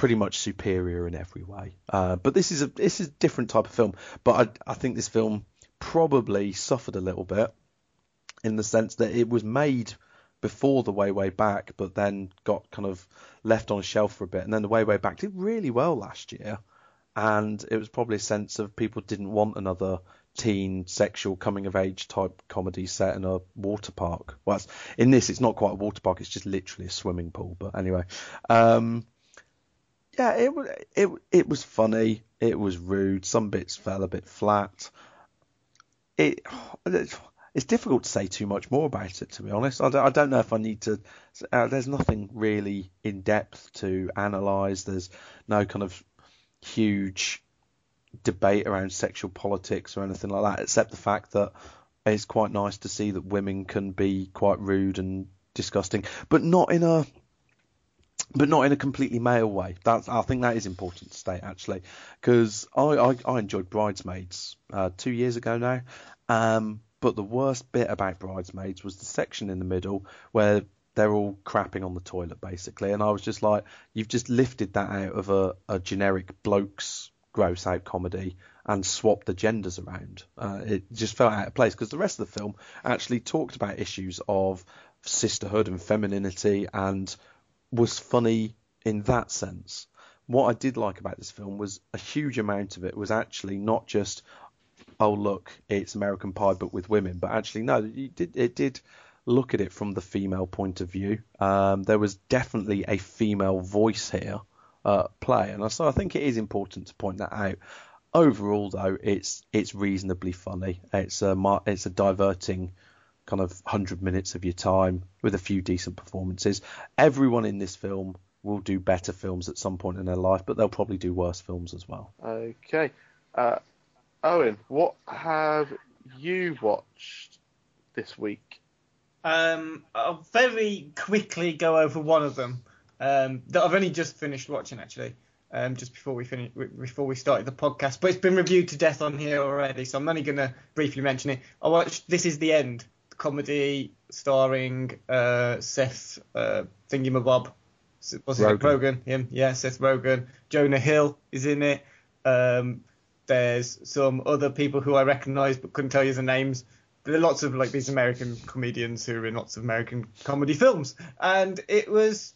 pretty much superior in every way. Uh, but this is a this is a different type of film. But I, I think this film probably suffered a little bit in the sense that it was made before the way way back, but then got kind of left on a shelf for a bit, and then the way way back did really well last year, and it was probably a sense of people didn't want another teen sexual coming of age type comedy set in a water park. Well, in this, it's not quite a water park; it's just literally a swimming pool. But anyway, um, yeah, it it it was funny. It was rude. Some bits fell a bit flat. It it's difficult to say too much more about it, to be honest. I don't, I don't know if I need to. Uh, there's nothing really in depth to analyse. There's no kind of huge debate around sexual politics or anything like that, except the fact that it's quite nice to see that women can be quite rude and disgusting, but not in a but not in a completely male way. That's I think that is important to state actually, because I, I, I enjoyed Bridesmaids uh, two years ago now, um, but the worst bit about Bridesmaids was the section in the middle where they're all crapping on the toilet basically, and I was just like, you've just lifted that out of a, a generic blokes gross out comedy and swapped the genders around. Uh, it just felt out of place because the rest of the film actually talked about issues of sisterhood and femininity and was funny in that sense. What I did like about this film was a huge amount of it was actually not just, oh look, it's American Pie but with women, but actually no, it did, it did look at it from the female point of view. Um, there was definitely a female voice here uh, play, and so I think it is important to point that out. Overall, though, it's it's reasonably funny. It's a it's a diverting kind of hundred minutes of your time with a few decent performances. Everyone in this film will do better films at some point in their life, but they'll probably do worse films as well. Okay, uh, Owen, what have you watched this week? Um, I'll very quickly go over one of them um, that I've only just finished watching actually, um, just before we finish before we started the podcast. But it's been reviewed to death on here already, so I'm only gonna briefly mention it. I watched This Is the End, comedy starring uh, Seth uh, Was it Rogen. Rogen? Him, yeah, Seth Rogen. Jonah Hill is in it. Um, there's some other people who I recognise but couldn't tell you the names. There are lots of like these American comedians who are in lots of American comedy films, and it was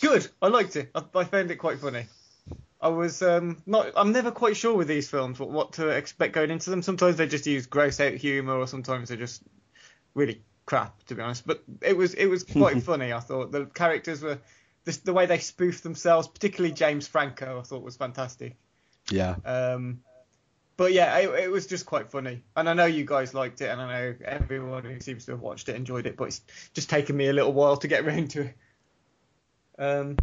good. I liked it. I, I found it quite funny. I was um, not. I'm never quite sure with these films what, what to expect going into them. Sometimes they just use gross out humour, or sometimes they're just really crap, to be honest. But it was it was quite (laughs) funny. I thought the characters were the, the way they spoofed themselves, particularly James Franco. I thought was fantastic. Yeah. Um, but yeah, it, it, was just quite funny, and I know you guys liked it, and I know everyone who seems to have watched it enjoyed it. But it's just taken me a little while to get (laughs) around to it. Um,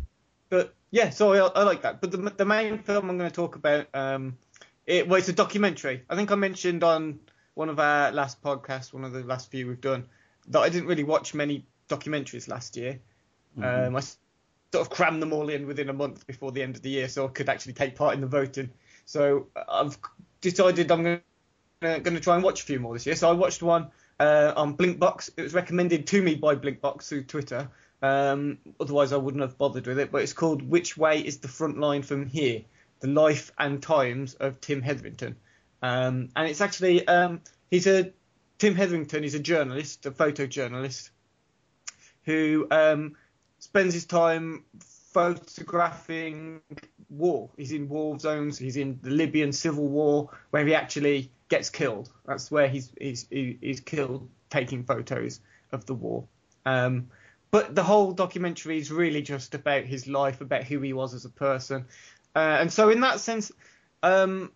but yeah, so I, I, like that. But the, the main film I'm going to talk about, um, it well, it's a documentary. I think I mentioned on one of our last podcasts, one of the last few we've done, that I didn't really watch many documentaries last year. Mm-hmm. Um, I sort of crammed them all in within a month before the end of the year, so I could actually take part in the voting. So I've decided I'm going to, try and watch a few more this year. So I watched one uh, on Blinkbox. It was recommended to me by Blinkbox through Twitter. Um, otherwise, I wouldn't have bothered with it. But it's called Which Way is the Front Line from Here? The Life and Times of Tim Hetherington. Um, and it's actually, um, he's a, Tim Hetherington is a journalist, a photojournalist, who um, spends his time photographing war. He's in war zones. He's in the Libyan civil war where he actually gets killed. That's where he's he's he's killed taking photos of the war. Um, but the whole documentary is really just about his life, about who he was as a person, uh, and so in that sense, um,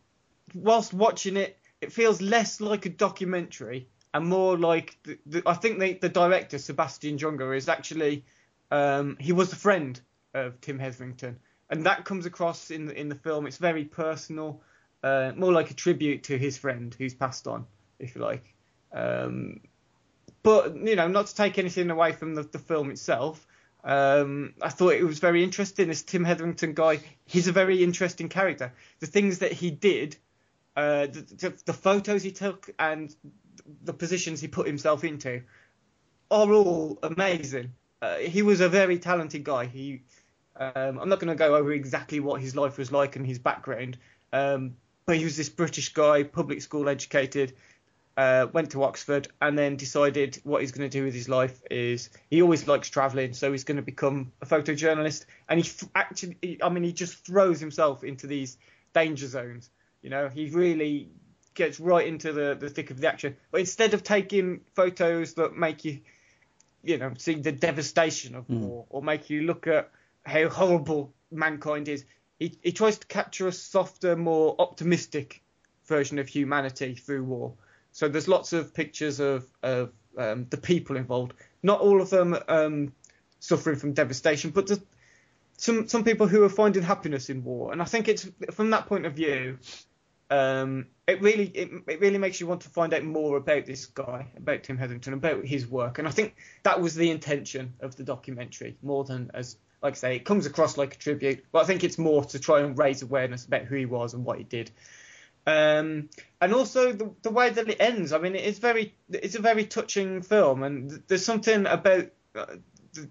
whilst watching it, it feels less like a documentary and more like the, the, I think the, the director Sebastian Junger is actually um, he was a friend of Tim Hetherington, and that comes across in the in the film. It's very personal, uh, more like a tribute to his friend who's passed on, if you like. Um, but you know, not to take anything away from the, the film itself. Um, I thought it was very interesting. This Tim Hetherington guy, he's a very interesting character. The things that he did, uh, the, the, the, photos he took, and the positions he put himself into, are all amazing. Uh, he was a very talented guy. He, um, I'm not going to go over exactly what his life was like and his background, um, but he was this British guy, public school educated, uh, went to Oxford and then decided what he's going to do with his life is he always likes traveling, so he's going to become a photojournalist. And he actually, I mean, he just throws himself into these danger zones. You know, he really gets right into the, the thick of the action. But instead of taking photos that make you, you know, see the devastation of mm. war or make you look at how horrible mankind is, he, he tries to capture a softer, more optimistic version of humanity through war. So there's lots of pictures of, of um, the people involved. Not all of them um, suffering from devastation, but some some people who are finding happiness in war. And I think it's from that point of view, um, it really it, it, really makes you want to find out more about this guy, about Tim Hetherington, about his work. And I think that was the intention of the documentary, more than as like I say, it comes across like a tribute, but I think it's more to try and raise awareness about who he was and what he did. Um, and also the, the way that it ends. I mean, it's very it's a very touching film, and there's something about uh,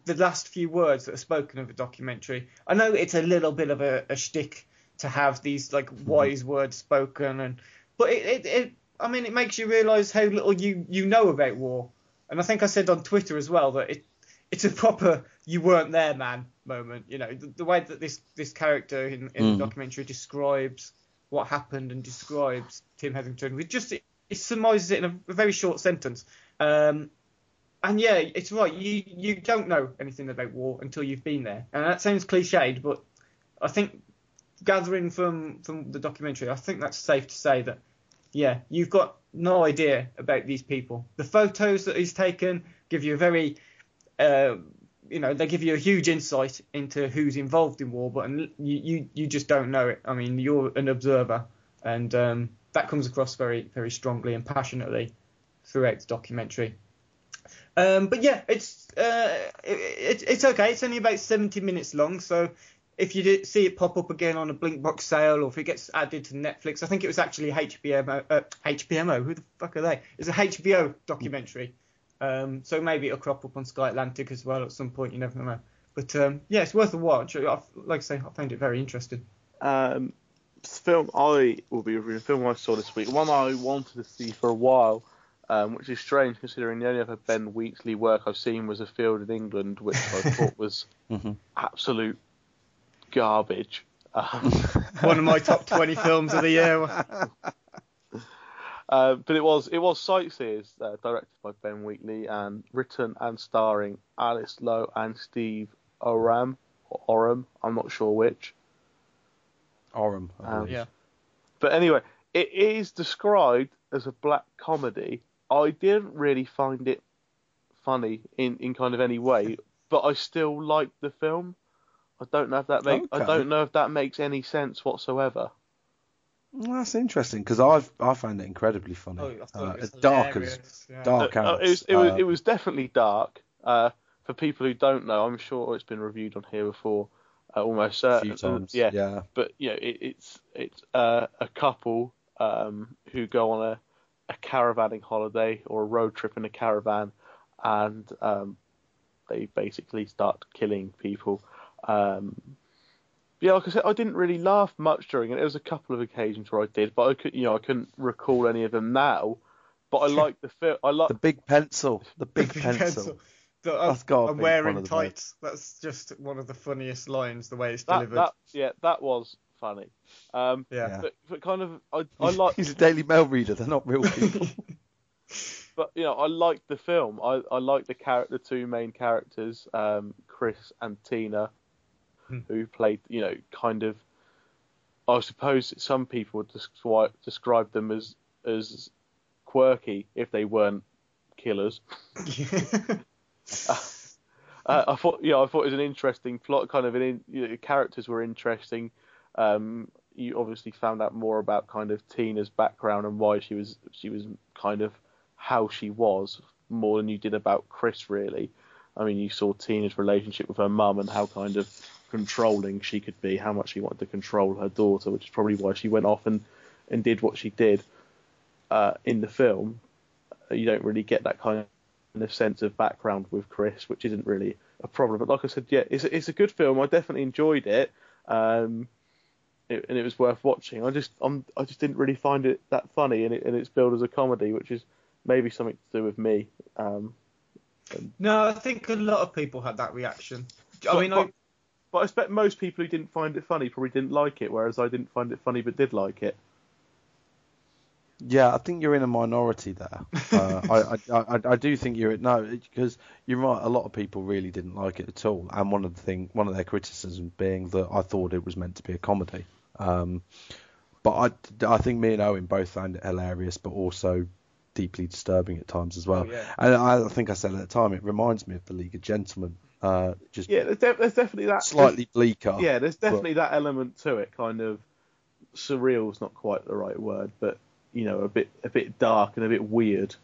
the, last few words that are spoken of the documentary. I know it's a little bit of a, a shtick to have these like wise words spoken and but it, it, it I mean it makes you realise how little you you know about war. And I think I said on Twitter as well that it it's a proper you weren't there man moment. You know the, the way that this this character in, in Mm. the documentary describes what happened and describes Tim Hetherington with just it, it surmises it in a, a very short sentence. Um, and yeah, it's right. You you don't know anything about war until you've been there, and that sounds cliched, but I think gathering from from the documentary, I think that's safe to say that yeah, you've got no idea about these people. The photos that he's taken give you a very uh, you know they give you a huge insight into who's involved in war, but you you, you just don't know it. I mean, you're an observer, and um, that comes across very very strongly and passionately throughout the documentary. Um, but yeah, it's uh, it, it, it's okay. It's only about 70 minutes long, so if you did see it pop up again on a Blinkbox sale, or if it gets added to Netflix, I think it was actually HBMO. Uh, HBMO, who the fuck are they? It's a HBO documentary. Um, so maybe it'll crop up on Sky Atlantic as well at some point. You never know. But um, yeah, it's worth a watch. I, like I say, I found it very interesting. Um, this film I will be reviewing a film I saw this week, one I wanted to see for a while, um, which is strange considering the only other Ben Wheatley work I've seen was A Field in England, which I thought (laughs) was Mhm. absolute garbage. Um, (laughs) One of my top 20 films of the year. (laughs) Uh, but it was it was Sightseers, uh, directed by Ben Wheatley and written and starring Alice Lowe and Steve Oram or Oram, I'm not sure which. Oram. Um. Yeah. But anyway, it is described as a black comedy. I didn't really find it funny in, in kind of any way, but I still liked the film. I don't know if that make I don't know if that makes any sense whatsoever. Well, that's interesting because I've I found it incredibly funny. Oh, I thought uh, it was dark as yeah. dark Uh, uh, as. it was it was uh, it was definitely dark. Uh, for people who don't know, I'm sure it's been reviewed on here before, uh, almost a certain. few times. yeah, yeah. but you know, it, it's it's uh, a couple um, who go on a, a caravanning holiday or a road trip in a caravan, and um, they basically start killing people. Um, yeah, like I said, I didn't really laugh much during it. There was a couple of occasions where I did, but I could, you know, I couldn't recall any of them now. But I (laughs) like the film. I like The big pencil. The big (laughs) Big pencil. The, I'm, That's gotta I'm be one wearing of the tights. That's just one of the funniest lines. The way it's that, delivered. that. Yeah, that was funny. Um, yeah. Yeah. but, but kind of, I, (laughs) I like. He's a Daily Mail reader. They're not real people. but you know, I liked the film. I I like the character, the two main characters, um, Chris and Tina, Hmm. who played, you know, kind of. I suppose some people would describe describe them as as quirky if they weren't killers. (laughs) (laughs) Uh, I thought, yeah, I thought it was an interesting plot. Kind of, an in, you know, characters were interesting. Um, you obviously found out more about kind of Tina's background and why she was she was kind of how she was more than you did about Chris. Really, I mean, you saw Tina's relationship with her mum and how kind of controlling she could be, how much she wanted to control her daughter, which is probably why she went off and and did what she did uh, in the film. You don't really get that kind of sense of background with Chris, which isn't really a problem. But like I said, yeah, it's a, it's a good film. I definitely enjoyed it, um, it, and it was worth watching. I just I'm, I just didn't really find it that funny, and, it, and it's billed as a comedy, which is maybe something to do with me. Um, no, I think a lot of people had that reaction. I mean, I, but I expect most people who didn't find it funny probably didn't like it, whereas I didn't find it funny but did like it. Yeah, I think you're in a minority there. Uh, I, I, I, I do think you're no, because you're right. A lot of people really didn't like it at all, and one of the thing, one of their criticisms being that I thought it was meant to be a comedy. Um, but I, I think me and Owen both found it hilarious, but also deeply disturbing at times as well. Oh, yeah. And I, I think I said at the time, it reminds me of the League of Gentlemen. Uh, just Yeah, there's, de- there's definitely that slightly bleaker. Yeah, there's definitely that element to it. Kind of surreal is not quite the right word, but you know, a bit a bit dark and a bit weird.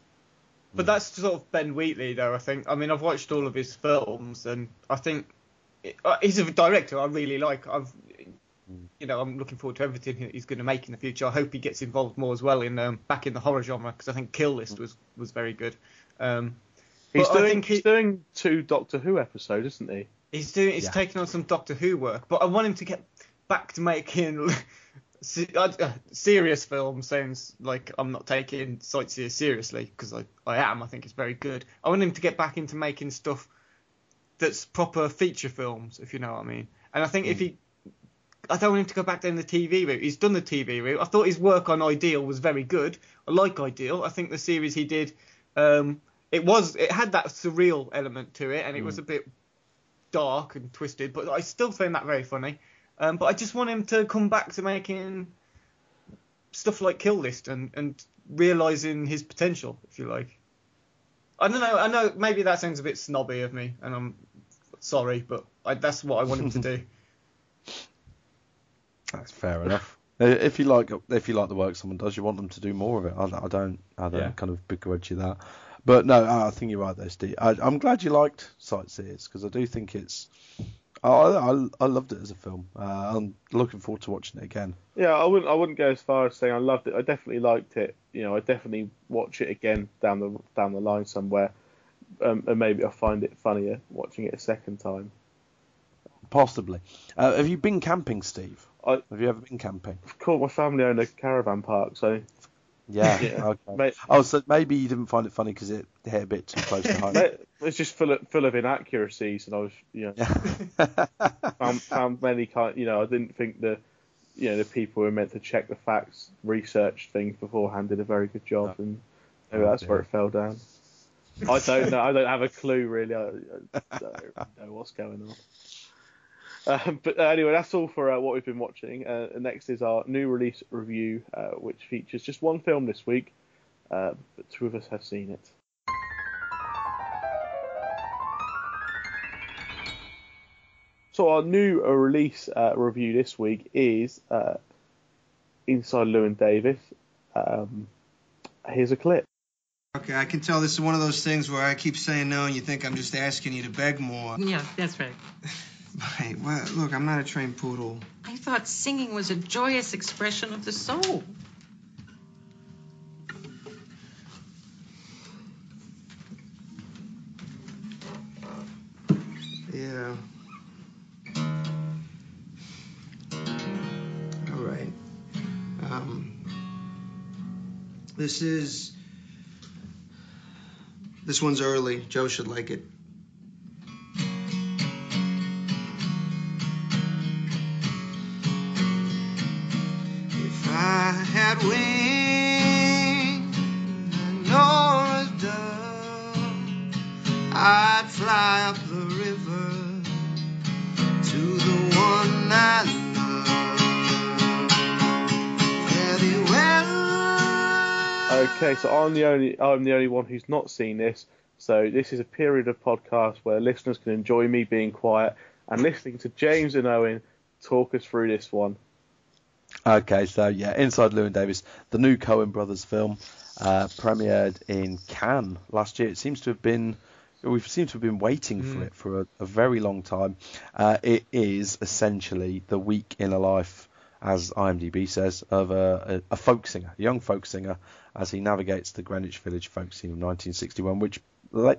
but that's sort of Ben Wheatley, though. I think. I mean, I've watched all of his films, and I think uh, he's a director I really like. I've, you know, I'm looking forward to everything he's going to make in the future. I hope he gets involved more as well in um, back in the horror genre because I think Kill List was was very good. Um, He's But doing think he- he's doing two Doctor Who episodes, isn't he? He's doing. He's Yeah. taking on some Doctor Who work, but I want him to get back to making (laughs) uh, serious films sounds like I'm not taking Sightseer seriously because I, I am. I think it's very good. I want him to get back into making stuff that's proper feature films, if you know what I mean. And I think if he, I don't want him to go back down the TV route. He's done the TV route. I thought his work on Ideal was very good. I like Ideal. I think the series he did, um, it was it had that surreal element to it, and it was a bit dark and twisted, but I still find that very funny. Um, but I just want him to come back to making stuff like Kill List and, and realizing his potential, if you like. I don't know. I know maybe that sounds a bit snobby of me, and I'm sorry, but I, that's what I want him to do. (laughs) That's fair enough. Uh, If you like, if you like the work someone does, you want them to do more of it. I, I don't, I don't Yeah. kind of begrudge you that. But no, I think you're right there, Steve. I, I'm glad you liked Sightseers because I do think it's. I, I, I loved it as a film. Uh, I'm looking forward to watching it again. Yeah, I wouldn't. I wouldn't go as far as saying I loved it. I definitely liked it. You know, I definitely watch it again down the down the line somewhere, um, and maybe I'll find it funnier watching it a second time. Possibly. Uh, have you been camping, Steve? I- Have you ever been camping? Of course, my family own a caravan park, so Yeah. (laughs) Yeah. Okay. Mate- Oh, so maybe you didn't find it funny because it hit a bit too close to home. (laughs) It's just full of full of inaccuracies, and I was, you know, found, (laughs) found many kind. You know, I didn't think the, you know, the people who were meant to check the facts, research things beforehand, did a very good job, and maybe Oh, that's where it fell down. I don't know. I don't have a clue really. I, I don't know what's going on. (laughs) Um, but uh, anyway, that's all for uh, what we've been watching. Uh, next is our new release review, uh, which features just one film this week, uh, but two of us have seen it. So our new uh, release uh, review this week is uh, Inside Llewyn Davis. Um, here's a clip. Okay, I can tell this is one of those things where I keep saying no and you think I'm just asking you to beg more. Yeah, that's right. (laughs) Hey, well, look, I'm not a trained poodle. I thought singing was a joyous expression of the soul. Yeah. All right. Um, this is. This one's early. Joe should like it. So I'm the only I'm the only one who's not seen this. So this is a period of podcast where listeners can enjoy me being quiet and listening to James and Owen talk us through this one. Okay, so yeah, Inside Llewyn Davis, the new Coen Brothers film, uh, premiered in Cannes last year. It seems to have been, we seem to have been waiting for it for a, a very long time. Uh, it is essentially the week in a life, as IMDb says, of a, a, a folk singer, a young folk singer, as he navigates the Greenwich Village folk scene of 1961, which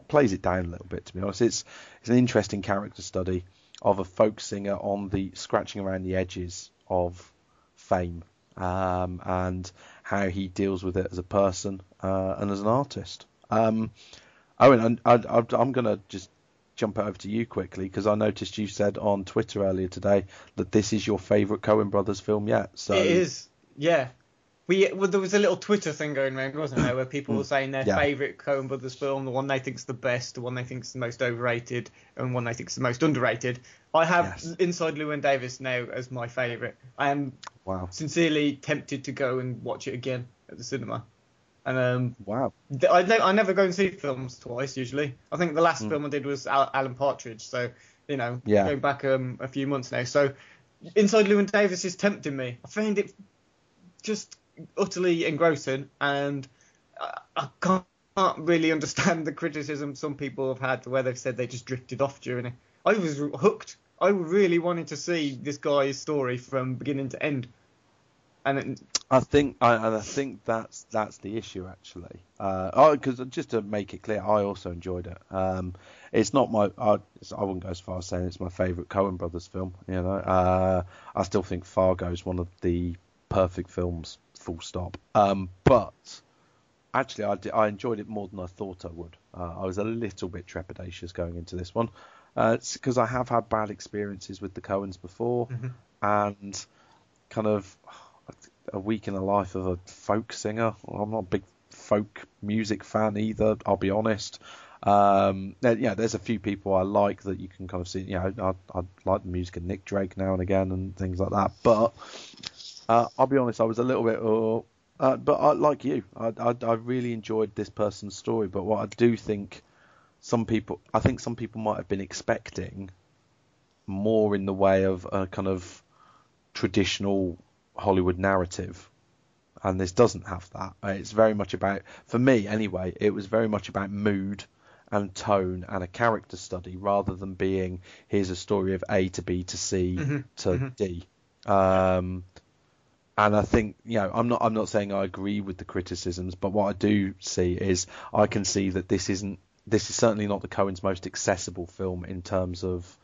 plays it down a little bit. To be honest, it's it's an interesting character study of a folk singer on the scratching around the edges of fame um, and how he deals with it as a person uh, and as an artist. Um, Owen, I, I'm going to just jump over to you quickly because I noticed you said on Twitter earlier today that this is your favourite Coen Brothers film yet. So It is, yeah. We well, there was a little Twitter thing going around, wasn't there, where (clears throat) people were saying their Yeah. favourite Coen Brothers film, the one they think's the best, the one they think's the most overrated, and one they think's the most underrated. I have Yes. Inside Llewyn Davis now as my favourite. I am Wow, sincerely tempted to go and watch it again at the cinema. And um, wow, I, ne- I never go and see films twice usually. I think the last film I did was Al- Alan Partridge, so you know, Yeah. going back um, a few months now. So Inside Llewyn Davis is tempting me. I find it just utterly engrossing, and I, I can't, can't really understand the criticism some people have had where they've said they just drifted off during it. I was hooked. I really wanted to see this guy's story from beginning to end, and it, I think, I, and I think that's that's the issue actually. Because just to make it clear, I also enjoyed it. Um, it's not my, I, I wouldn't go as far as saying it's my favourite Coen Brothers film. You know, uh, I still think Fargo is one of the perfect films, full stop. Um, but actually, I, did, I enjoyed it more than I thought I would. Uh, I was a little bit trepidatious going into this one because I have had bad experiences with the Coens before, and kind of a week in the life of a folk singer. I'm not a big folk music fan either. I'll be honest. Um, yeah, there's a few people I like that you can kind of see. You know, I, I like the music of Nick Drake now and again and things like that. But uh, I'll be honest, I was a little bit. Oh, uh, but I, like you, I, I, I really enjoyed this person's story. But what I do think some people, I think some people might have been expecting more in the way of a kind of traditional Hollywood narrative, and this doesn't have that. Uh, It's very much about, for me anyway, it was very much about mood and tone and a character study rather than being here's a story of A to B to C Mhm, to mhm. D. Um, and I think you know I'm not I'm not saying I agree with the criticisms, but what I do see is I can see that this isn't this is certainly not the Coen's most accessible film in terms of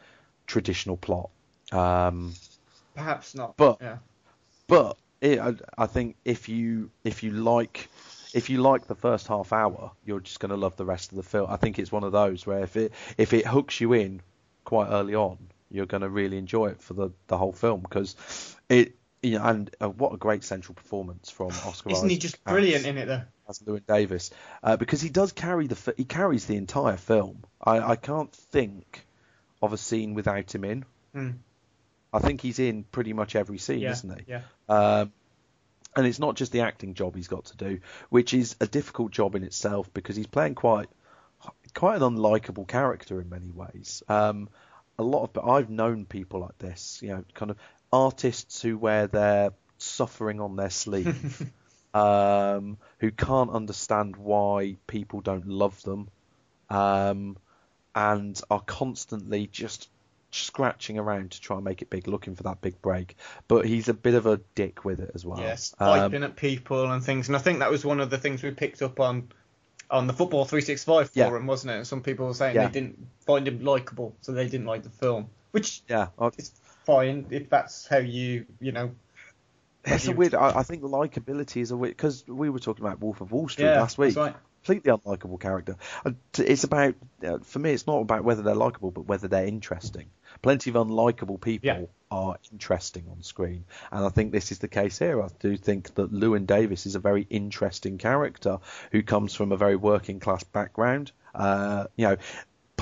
traditional plot. Um, Perhaps not. But- yeah. but it, I, I think if you if you like if you like the first half hour, you're just going to love the rest of the film. I think it's one of those where if it if it hooks you in quite early on, you're going to really enjoy it for the, the whole film because it you know, and uh, what a great central performance from Oscar. Isn't he just brilliant in it though? as Llewyn Davis uh, because he does carry the he carries the entire film. I, I can't think of a scene without him in. Hmm. I think he's in pretty much every scene, Yeah, isn't he? yeah. Um, and it's not just the acting job he's got to do, which is a difficult job in itself because he's playing quite quite an unlikable character in many ways. Um, a lot of but I've known people like this, you know, kind of artists who wear their suffering on their sleeve, (laughs) um, who can't understand why people don't love them, um, and are constantly just scratching around to try and make it big, looking for that big break. But he's a bit of a dick with it as well. Yes, Um, piping at people and things, and I think that was one of the things we picked up on on the football 365 Yeah. forum, wasn't it? Some people were saying Yeah. they didn't find him likable, so they didn't like the film, which yeah, is fine if that's how you, you know. It's a weird. I, I think likability is a weird because we were talking about Wolf of Wall Street Yeah, last week. that's right. Completely unlikable character. It's about uh, for me. It's not about whether they're likable, but whether they're interesting. Plenty of unlikable people Yeah. are interesting on screen, and I think this is the case here. I do think that Llewyn Davis is a very interesting character who comes from a very working class background. Uh, you know,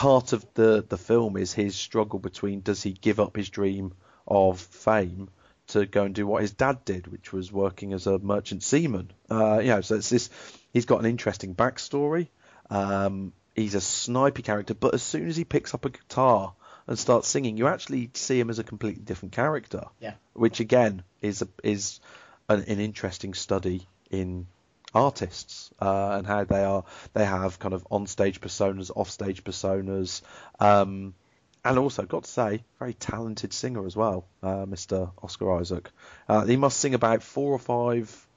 part of the the film is his struggle between does he give up his dream of fame to go and do what his dad did, which was working as a merchant seaman. Uh, you know, so it's this. He's got an interesting backstory. Um, he's a snipey character, but as soon as he picks up a guitar and starts singing, you actually see him as a completely different character. Yeah. Which again is a, is an, an interesting study in artists uh, and how they are they have kind of on stage personas, off stage personas. Um, and also, got to say, very talented singer as well, uh, Mr. Oscar Isaac. Uh, he must sing about four or five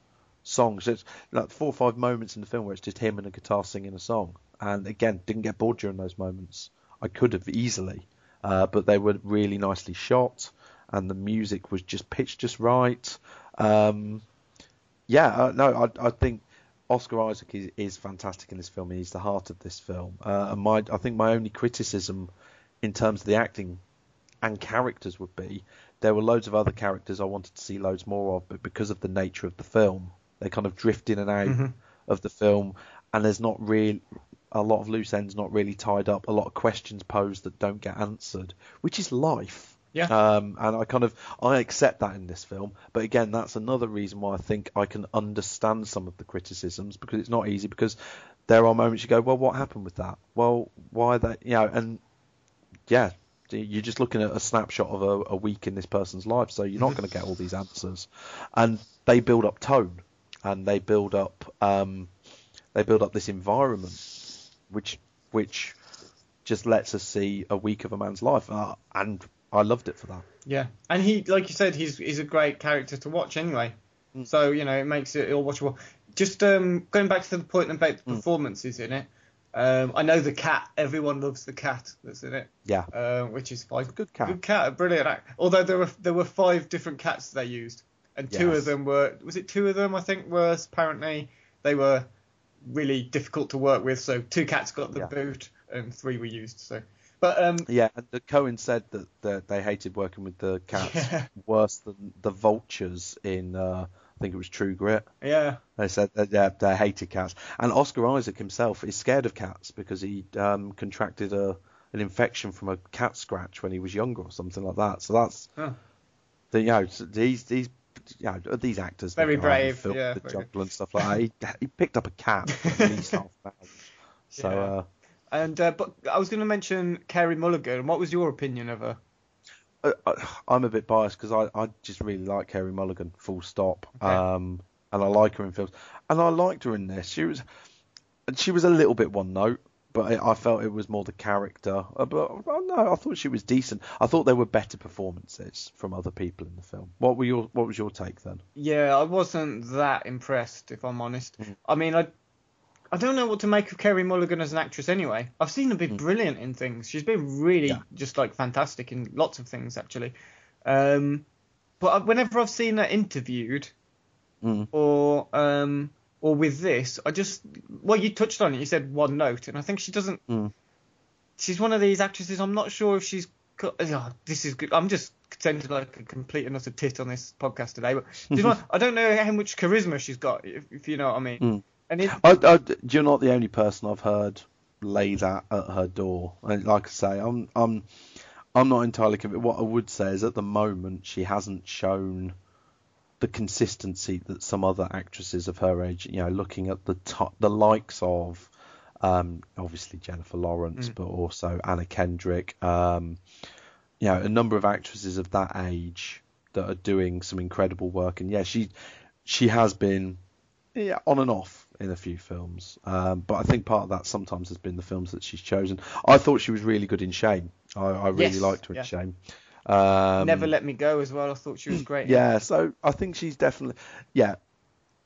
songs. It's like four or five moments in the film where it's just him and a guitar singing a song. And again, didn't get bored during those moments. I could have easily, uh, but they were really nicely shot, and the music was just pitched just right. Um, yeah, uh, no, I, I think Oscar Isaac is, is fantastic in this film. He's the heart of this film. Uh, and my, I think my only criticism in terms of the acting and characters would be there were loads of other characters I wanted to see loads more of, but because of the nature of the film, they kind of drift in and out Mhm. of the film, and there's not really a lot of loose ends not really tied up, a lot of questions posed that don't get answered, which is life. Yeah. Um, and I kind of I accept that in this film, but again, that's another reason why I think I can understand some of the criticisms because it's not easy because there are moments you go, well, what happened with that? Well, why that? You know, and yeah, you're just looking at a snapshot of a, a week in this person's life, so you're not going to get all these answers. And they build up tone, and they build up um, they build up this environment, which which just lets us see a week of a man's life, uh, and I loved it for that. Yeah, and he, like you said, he's he's a great character to watch anyway. So you know it makes it all watchable. Just um, going back to the point about the performances in it. Um, I know the cat. Everyone loves the cat that's in it. Yeah. Uh, which is fine. good cat. Good cat. a Brilliant. act. Although there were there were five different cats they used, and two Yes. of them were was it two of them I think were apparently they were really difficult to work with. So two cats got the Yeah. boot and three were used. So, but um, Yeah, and the Coen said that, that they hated working with the cats (laughs) Yeah. worse than the vultures in uh, I think it was True Grit. yeah, They said that they, they hated cats, and Oscar Isaac himself is scared of cats because he um, contracted a an infection from a cat scratch when he was younger or something like that. So that's Huh. the you know these these you know, these actors Very go out and brave, yeah, the jungle and stuff like that. He, he picked up a cat for at least half. So Yeah. uh, and uh, but I was going to mention Carey Mulligan. What was your opinion of her? I, I- I'm a bit biased because I, I just really like Carey Mulligan, full stop. Okay. Um, and I like her in films, and I liked her in this. She was, she was a little bit one note, but I, I felt it was more the character. Uh, But well, no, I thought she was decent. I thought there were better performances from other people in the film. What were your What was your take then? Yeah, I wasn't that impressed, if I'm honest. Mm-hmm. I mean, I I don't know what to make of Carey Mulligan as an actress anyway. I've seen her be brilliant in things. She's been really Mm. Yeah. just like fantastic in lots of things actually. Um, but I- whenever I've seen her interviewed Mm. or um or with this, I just well, you touched on it. You said one note, and I think she doesn't. Mm. She's one of these actresses. I'm not sure if she's. Oh, this is good. I'm just sounding like a complete and utter tit on this podcast today, but she's (laughs) one, I don't know how much charisma she's got, if, if you know what I mean. Mm. And I, I, you're not the only person I've heard lay that at her door. And like I say, I'm I'm I'm not entirely convinced. What I would say is at the moment she hasn't shown the consistency that some other actresses of her age, you know, looking at the top, the likes of um, obviously Jennifer Lawrence, but also Anna Kendrick, um, you know, a number of actresses of that age that are doing some incredible work. And yeah, she she has been yeah, on and off in a few films. Um, but I think part of that sometimes has been the films that she's chosen. I thought she was really good in Shame. I, I really Yes, liked her yeah. in Shame. Um, Never Let Me Go as well. I thought she was great. Yeah, so I think she's definitely yeah.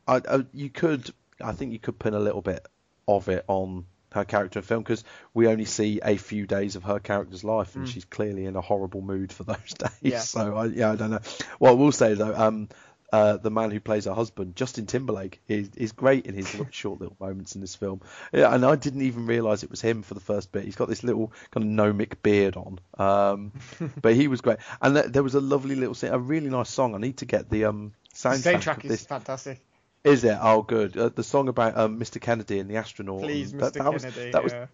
I, I you could I think you could pin a little bit of it on her character in film because we only see a few days of her character's life and she's clearly in a horrible mood for (laughs) those days. Yeah. So I, yeah, I don't know. What I will say though, um, uh, the man who plays her husband, Justin Timberlake, is is great in his (laughs) short little moments in this film. Yeah, and I didn't even realise it was him for the first bit. He's got this little kind of gnomic beard on, um, (laughs) but he was great. And th- there was a lovely little scene, a really nice song. I need to get the um The soundtrack. soundtrack of is this. fantastic. Is it? Oh, good. Uh, the song about um, Mr. Kennedy and the astronaut. Please, Mr. that, that was Kennedy. that was yeah.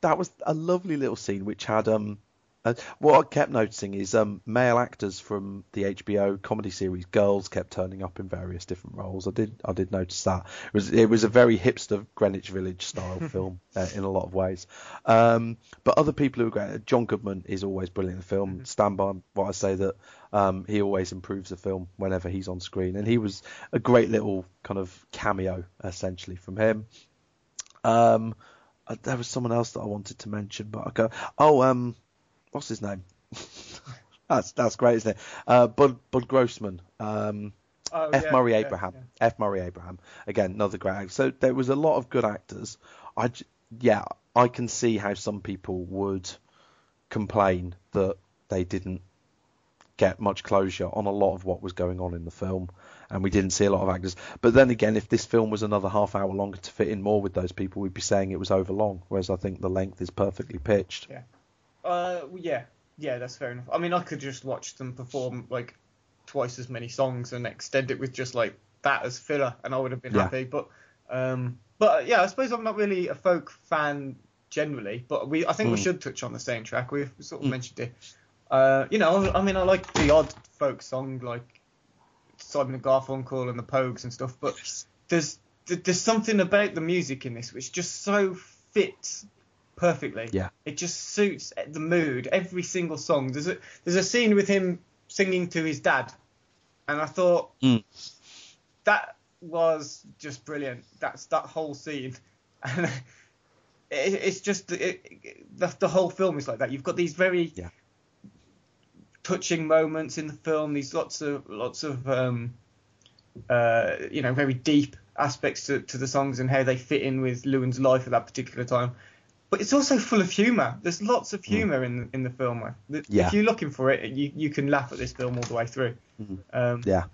that was a lovely little scene which had um uh, what I kept noticing is um male actors from the HBO comedy series Girls kept turning up in various different roles. I did I did notice that it was it was a very hipster Greenwich Village style (laughs) film uh, in a lot of ways. Um, but other people who are great. John Goodman is always brilliant in the film. Stand by what I say that um, he always improves the film whenever he's on screen, and he was a great little kind of cameo essentially from him. Um, uh, there was someone else that I wanted to mention, but I go, oh, um, what's his name? (laughs) that's that's great, isn't it? Uh, Bud Bud Grossman, um, Oh, F yeah, Murray yeah, Abraham, yeah. F Murray Abraham, again another great actor. So there was a lot of good actors. I yeah, I can see how some people would complain that they didn't get much closure on a lot of what was going on in the film, and we didn't see a lot of actors. But then again, if this film was another half hour longer to fit in more with those people, we'd be saying it was over long. Whereas I think the length is perfectly pitched. Yeah. Uh, yeah, yeah, that's fair enough. I mean, I could just watch them perform like twice as many songs and extend it with just like that as filler, and I would have been Yeah. happy. But, um, but yeah, I suppose I'm not really a folk fan generally, but we, I think we Mm. should touch on the same track. We've sort of mentioned it. Uh, you know, I mean, I like the odd folk song like Simon and Garfunkel and the Pogues and stuff, but there's there's something about the music in this which just so fits perfectly. Yeah. It just suits the mood. Every single song. There's a there's a scene with him singing to his dad, and I thought Mm. that was just brilliant. That's that whole scene, (laughs) and it, it's just it, the, the whole film is like that. You've got these very Yeah. touching moments in the film. These lots of lots of um, uh, you know, very deep aspects to, to the songs and how they fit in with Llewyn's life at that particular time. But it's also full of humour. There's lots of humour in in the film. Yeah. If you're looking for it, you, you can laugh at this film all the way through. Um, Yeah.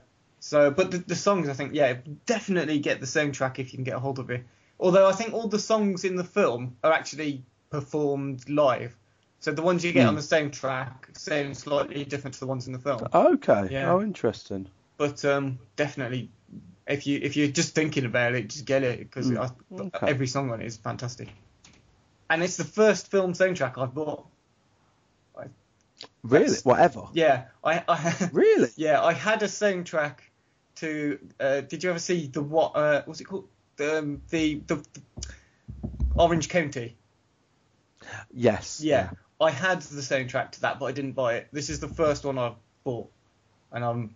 so, but the, the songs, I think, yeah, definitely get the soundtrack if you can get a hold of it. Although I think all the songs in the film are actually performed live. So the ones you get Hmm. on the soundtrack sound slightly different to the ones in the film. Okay. Yeah. Oh, interesting. But um, definitely, if you if you're just thinking about it, just get it because Mm. Okay. every song on it is fantastic. And it's the first film soundtrack I've bought. Really? Whatever. Yeah, I, I (laughs) Really? yeah I had a soundtrack to. Uh, did you ever see the what? Uh, what's it called? Um, the, the the Orange County. Yes. Yeah, I had the soundtrack to that, but I didn't buy it. This is the first one I've bought, and I'm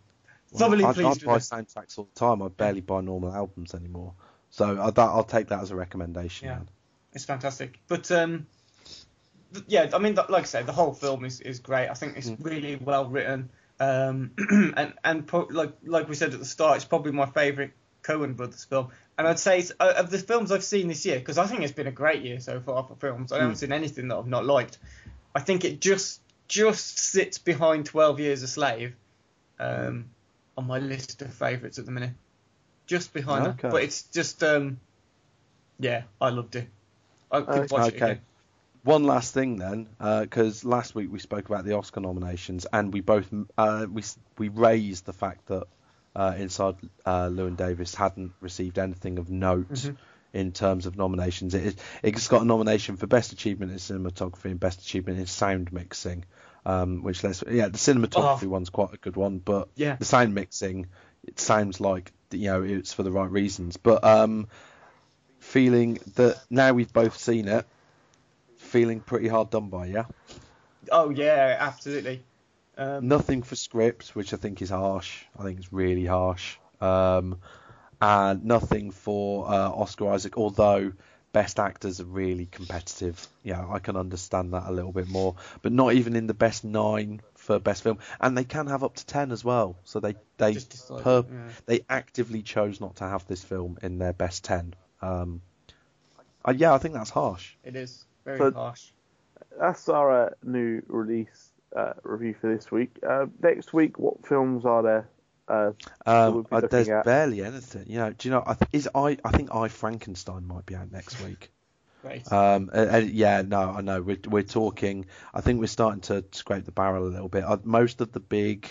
thoroughly I, I pleased buy with it. soundtracks all the time. I barely buy normal albums anymore. So I, I'll take that as a recommendation. Yeah. It's fantastic. But um, th- yeah, I mean, th- like I said, the whole film is, is great. I think it's really well written. Um, (clears throat) and and pro- like like we said at the start, it's probably my favourite Coen Brothers film. And I'd say it's, uh, of the films I've seen this year, because I think it's been a great year so far for films. I haven't seen anything that I've not liked. I think it just just sits behind Twelve Years a Slave um, on my list of favourites at the minute. Just behind Okay. that. But it's just um, yeah, I loved it. I could watch it Okay. again. One last thing then, because last week we spoke about the Oscar nominations, and we both uh, we we raised the fact that uh, Inside uh, Llewyn Davis hadn't received anything of note Mhm. in terms of nominations. It it's got a nomination for best achievement in cinematography and best achievement in sound mixing, um, which let's yeah the cinematography Oh. one's quite a good one, but Yeah. the sound mixing it sounds like you know it's for the right reasons, but um, feeling that now we've both seen it feeling pretty hard done by, yeah? Oh yeah, absolutely. Um, Nothing for script, which I think is harsh. I think it's really harsh. Um, and nothing for uh, Oscar Isaac, although best actors are really competitive. Yeah, I can understand that a little bit more. But not even in the best nine for best film, and they can have up to ten as well. So they they per- yeah. they actively chose not to have this film in their best ten. Um, uh, yeah, I think that's harsh. It is very So- harsh. That's our uh, new release uh, review for this week. Uh, next week, what films are there? Uh, we'll Um, uh, there's at? barely anything. You know, do you know? I th- is I I think I Frankenstein might be out next week. (laughs) Great. Um, yeah, no, I know. We're we're talking. I think we're starting to scrape the barrel a little bit. Uh, most of the big,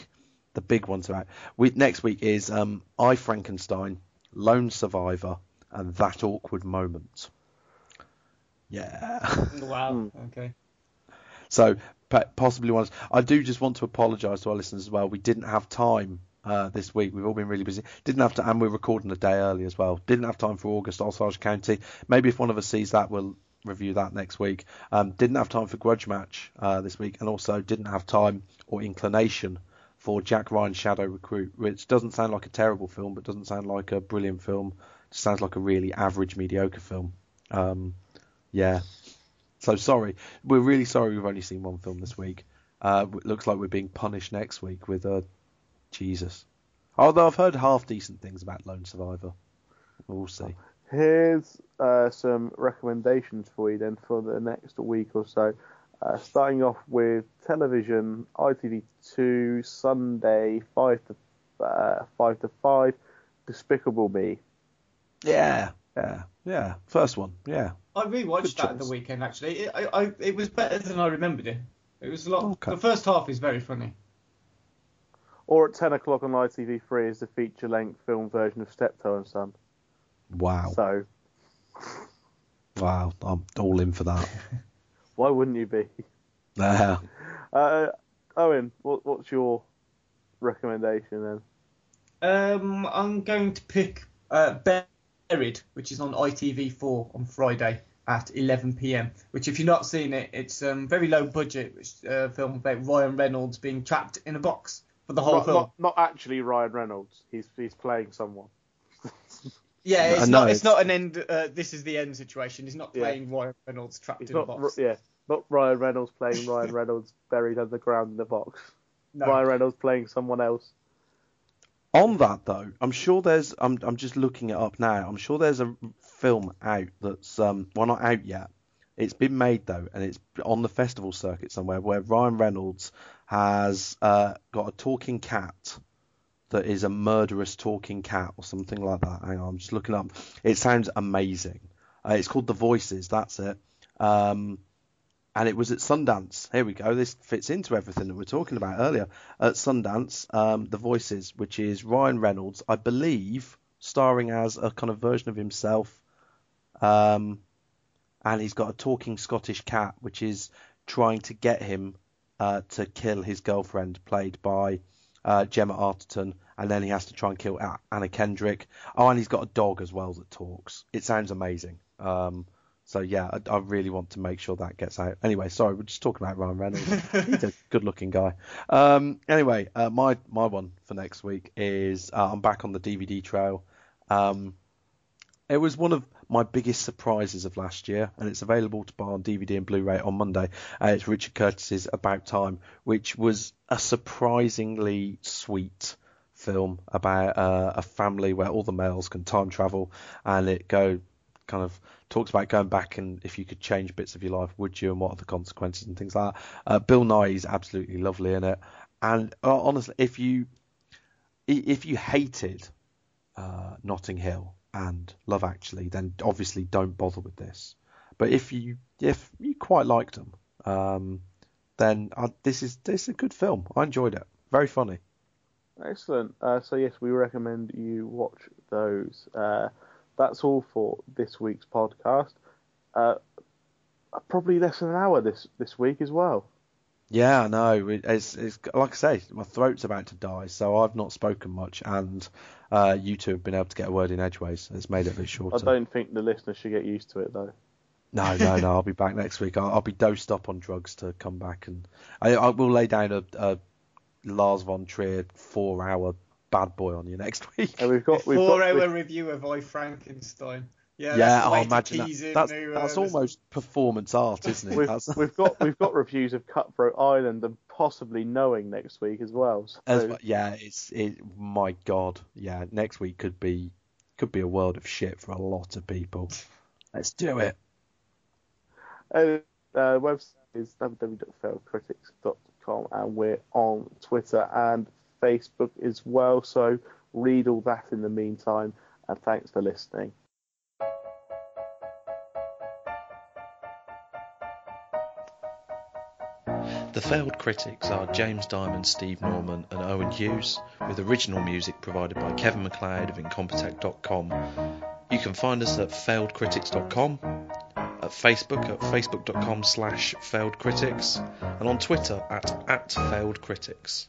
the big ones are out. We, next week is um, I Frankenstein, Lone Survivor, and That Awkward Moment. Yeah. (laughs) wow. Okay. So possibly ones. I do just want to apologise to our listeners as well. We didn't have time uh, this week. We've all been really busy. Didn't have to, and we're recording a day early as well. Didn't have time for August Osage County. Maybe if one of us sees that, we'll review that next week. Um, didn't have time for Grudge Match uh, this week, and also didn't have time or inclination for Jack Ryan's Shadow Recruit, which doesn't sound like a terrible film, but doesn't sound like a brilliant film. Sounds like a really average, mediocre film. Um, yeah. So sorry. We're really sorry we've only seen one film this week. Uh, it looks like we're being punished next week with uh, Jesus. Although I've heard half decent things about Lone Survivor. We'll see. Here's uh, some recommendations for you then for the next week or so. Uh, starting off with television, ITV2, Sunday, 5 to, uh, 5 to 5, Despicable Me. Yeah, yeah, yeah. First one, yeah. I rewatched Good that at the weekend actually. It, I, I, it was better than I remembered it. It was a lot. Okay. The first half is very funny. Or at 10 o'clock on ITV3 is the feature length film version of Steptoe and Son. Wow, So, wow. I'm all in for that. (laughs) why wouldn't you be? (laughs) Yeah. Uh, Owen, what, what's your recommendation then? Um, I'm going to pick uh, Buried, which is on ITV4 on Friday at 11 p.m. Which, if you're not seeing it, it's um very low budget, which uh, film about Ryan Reynolds being trapped in a box for the whole Not, film. not, not actually Ryan Reynolds. He's he's playing someone. (laughs) Yeah, it's know, not. It's it's- not an end. Uh, this is the end situation. He's not Yeah. playing Ryan Reynolds trapped He's in a not box. yeah, not Ryan Reynolds playing Ryan (laughs) Reynolds buried underground in the box. No. Ryan Reynolds playing someone else. On that though, I'm sure there's. I'm I'm just looking it up now. I'm sure there's a film out that's um well not out yet. It's been made though, and it's on the festival circuit somewhere where Ryan Reynolds has uh, got a talking cat that is a murderous talking cat or something like that. Hang on, I'm just looking up. It sounds amazing. Uh, it's called The Voices. That's it. Um, and it was at Sundance. Here we go. This fits into everything that we are talking about earlier. At Sundance, um, The Voices, which is Ryan Reynolds, I believe, starring as a kind of version of himself. Um, and he's got a talking Scottish cat, which is trying to get him uh, to kill his girlfriend, played by uh, Gemma Arterton, and then he has to try and kill Anna Kendrick. Oh, and he's got a dog as well that talks. It sounds amazing. Um, so yeah, I, I, really want to make sure that gets out. Anyway, sorry, we're just talking about Ryan Reynolds. He's a (laughs) good-looking guy. Um, anyway, uh, my my one for next week is uh, I'm back on the DVD trail. Um, it was one of my biggest surprises of last year, and it's available to buy on DVD and Blu-ray on Monday. Uh, it's Richard Curtis's About Time, which was a surprisingly sweet film about uh, a family where all the males can time travel, and it go kind of talks about going back and if you could change bits of your life, would you, and what are the consequences and things like that. Uh, Bill Nighy is absolutely lovely in it, and uh, honestly, if you if you hated uh, Notting Hill and Love Actually, then obviously don't bother with this. But if you if you quite liked them, um, then uh, this is this is a good film. I enjoyed it. Very funny. Excellent. Uh, so yes, we recommend you watch those. Uh, that's all for this week's podcast. Uh, probably less than an hour this this week as well. Yeah, I know. It's, it's like I say, my throat's about to die, so I've not spoken much, and uh, you two have been able to get a word in edgeways. It's made it a bit shorter. I don't think the listeners should get used to it though. No, no, no. I'll be back next week. I'll, I'll be dosed up on drugs to come back, and I, I will lay down a, a Lars von Trier four-hour bad boy on you next (laughs) week. And we've got we've four got, hour we've, review of I Frankenstein. Yeah, yeah, I'll imagine that. That's, to, that's uh, almost performance art, isn't it? (laughs) we've, That's- (laughs) we've got we've got reviews of Cutthroat Island and possibly Knowing next week as well. So, As yeah, it's it. My God, yeah. Next week could be could be a world of shit for a lot of people. Let's do it. Uh, uh, website is www.failedcritics.com and we're on Twitter and Facebook as well. So read all that in the meantime. And thanks for listening. The failed critics are James Diamond, Steve Norman, and Owen Hughes, with original music provided by Kevin MacLeod of Incompetech.com. You can find us at failedcritics.com, at Facebook at facebook.com slash failedcritics, and on Twitter at, at failedcritics.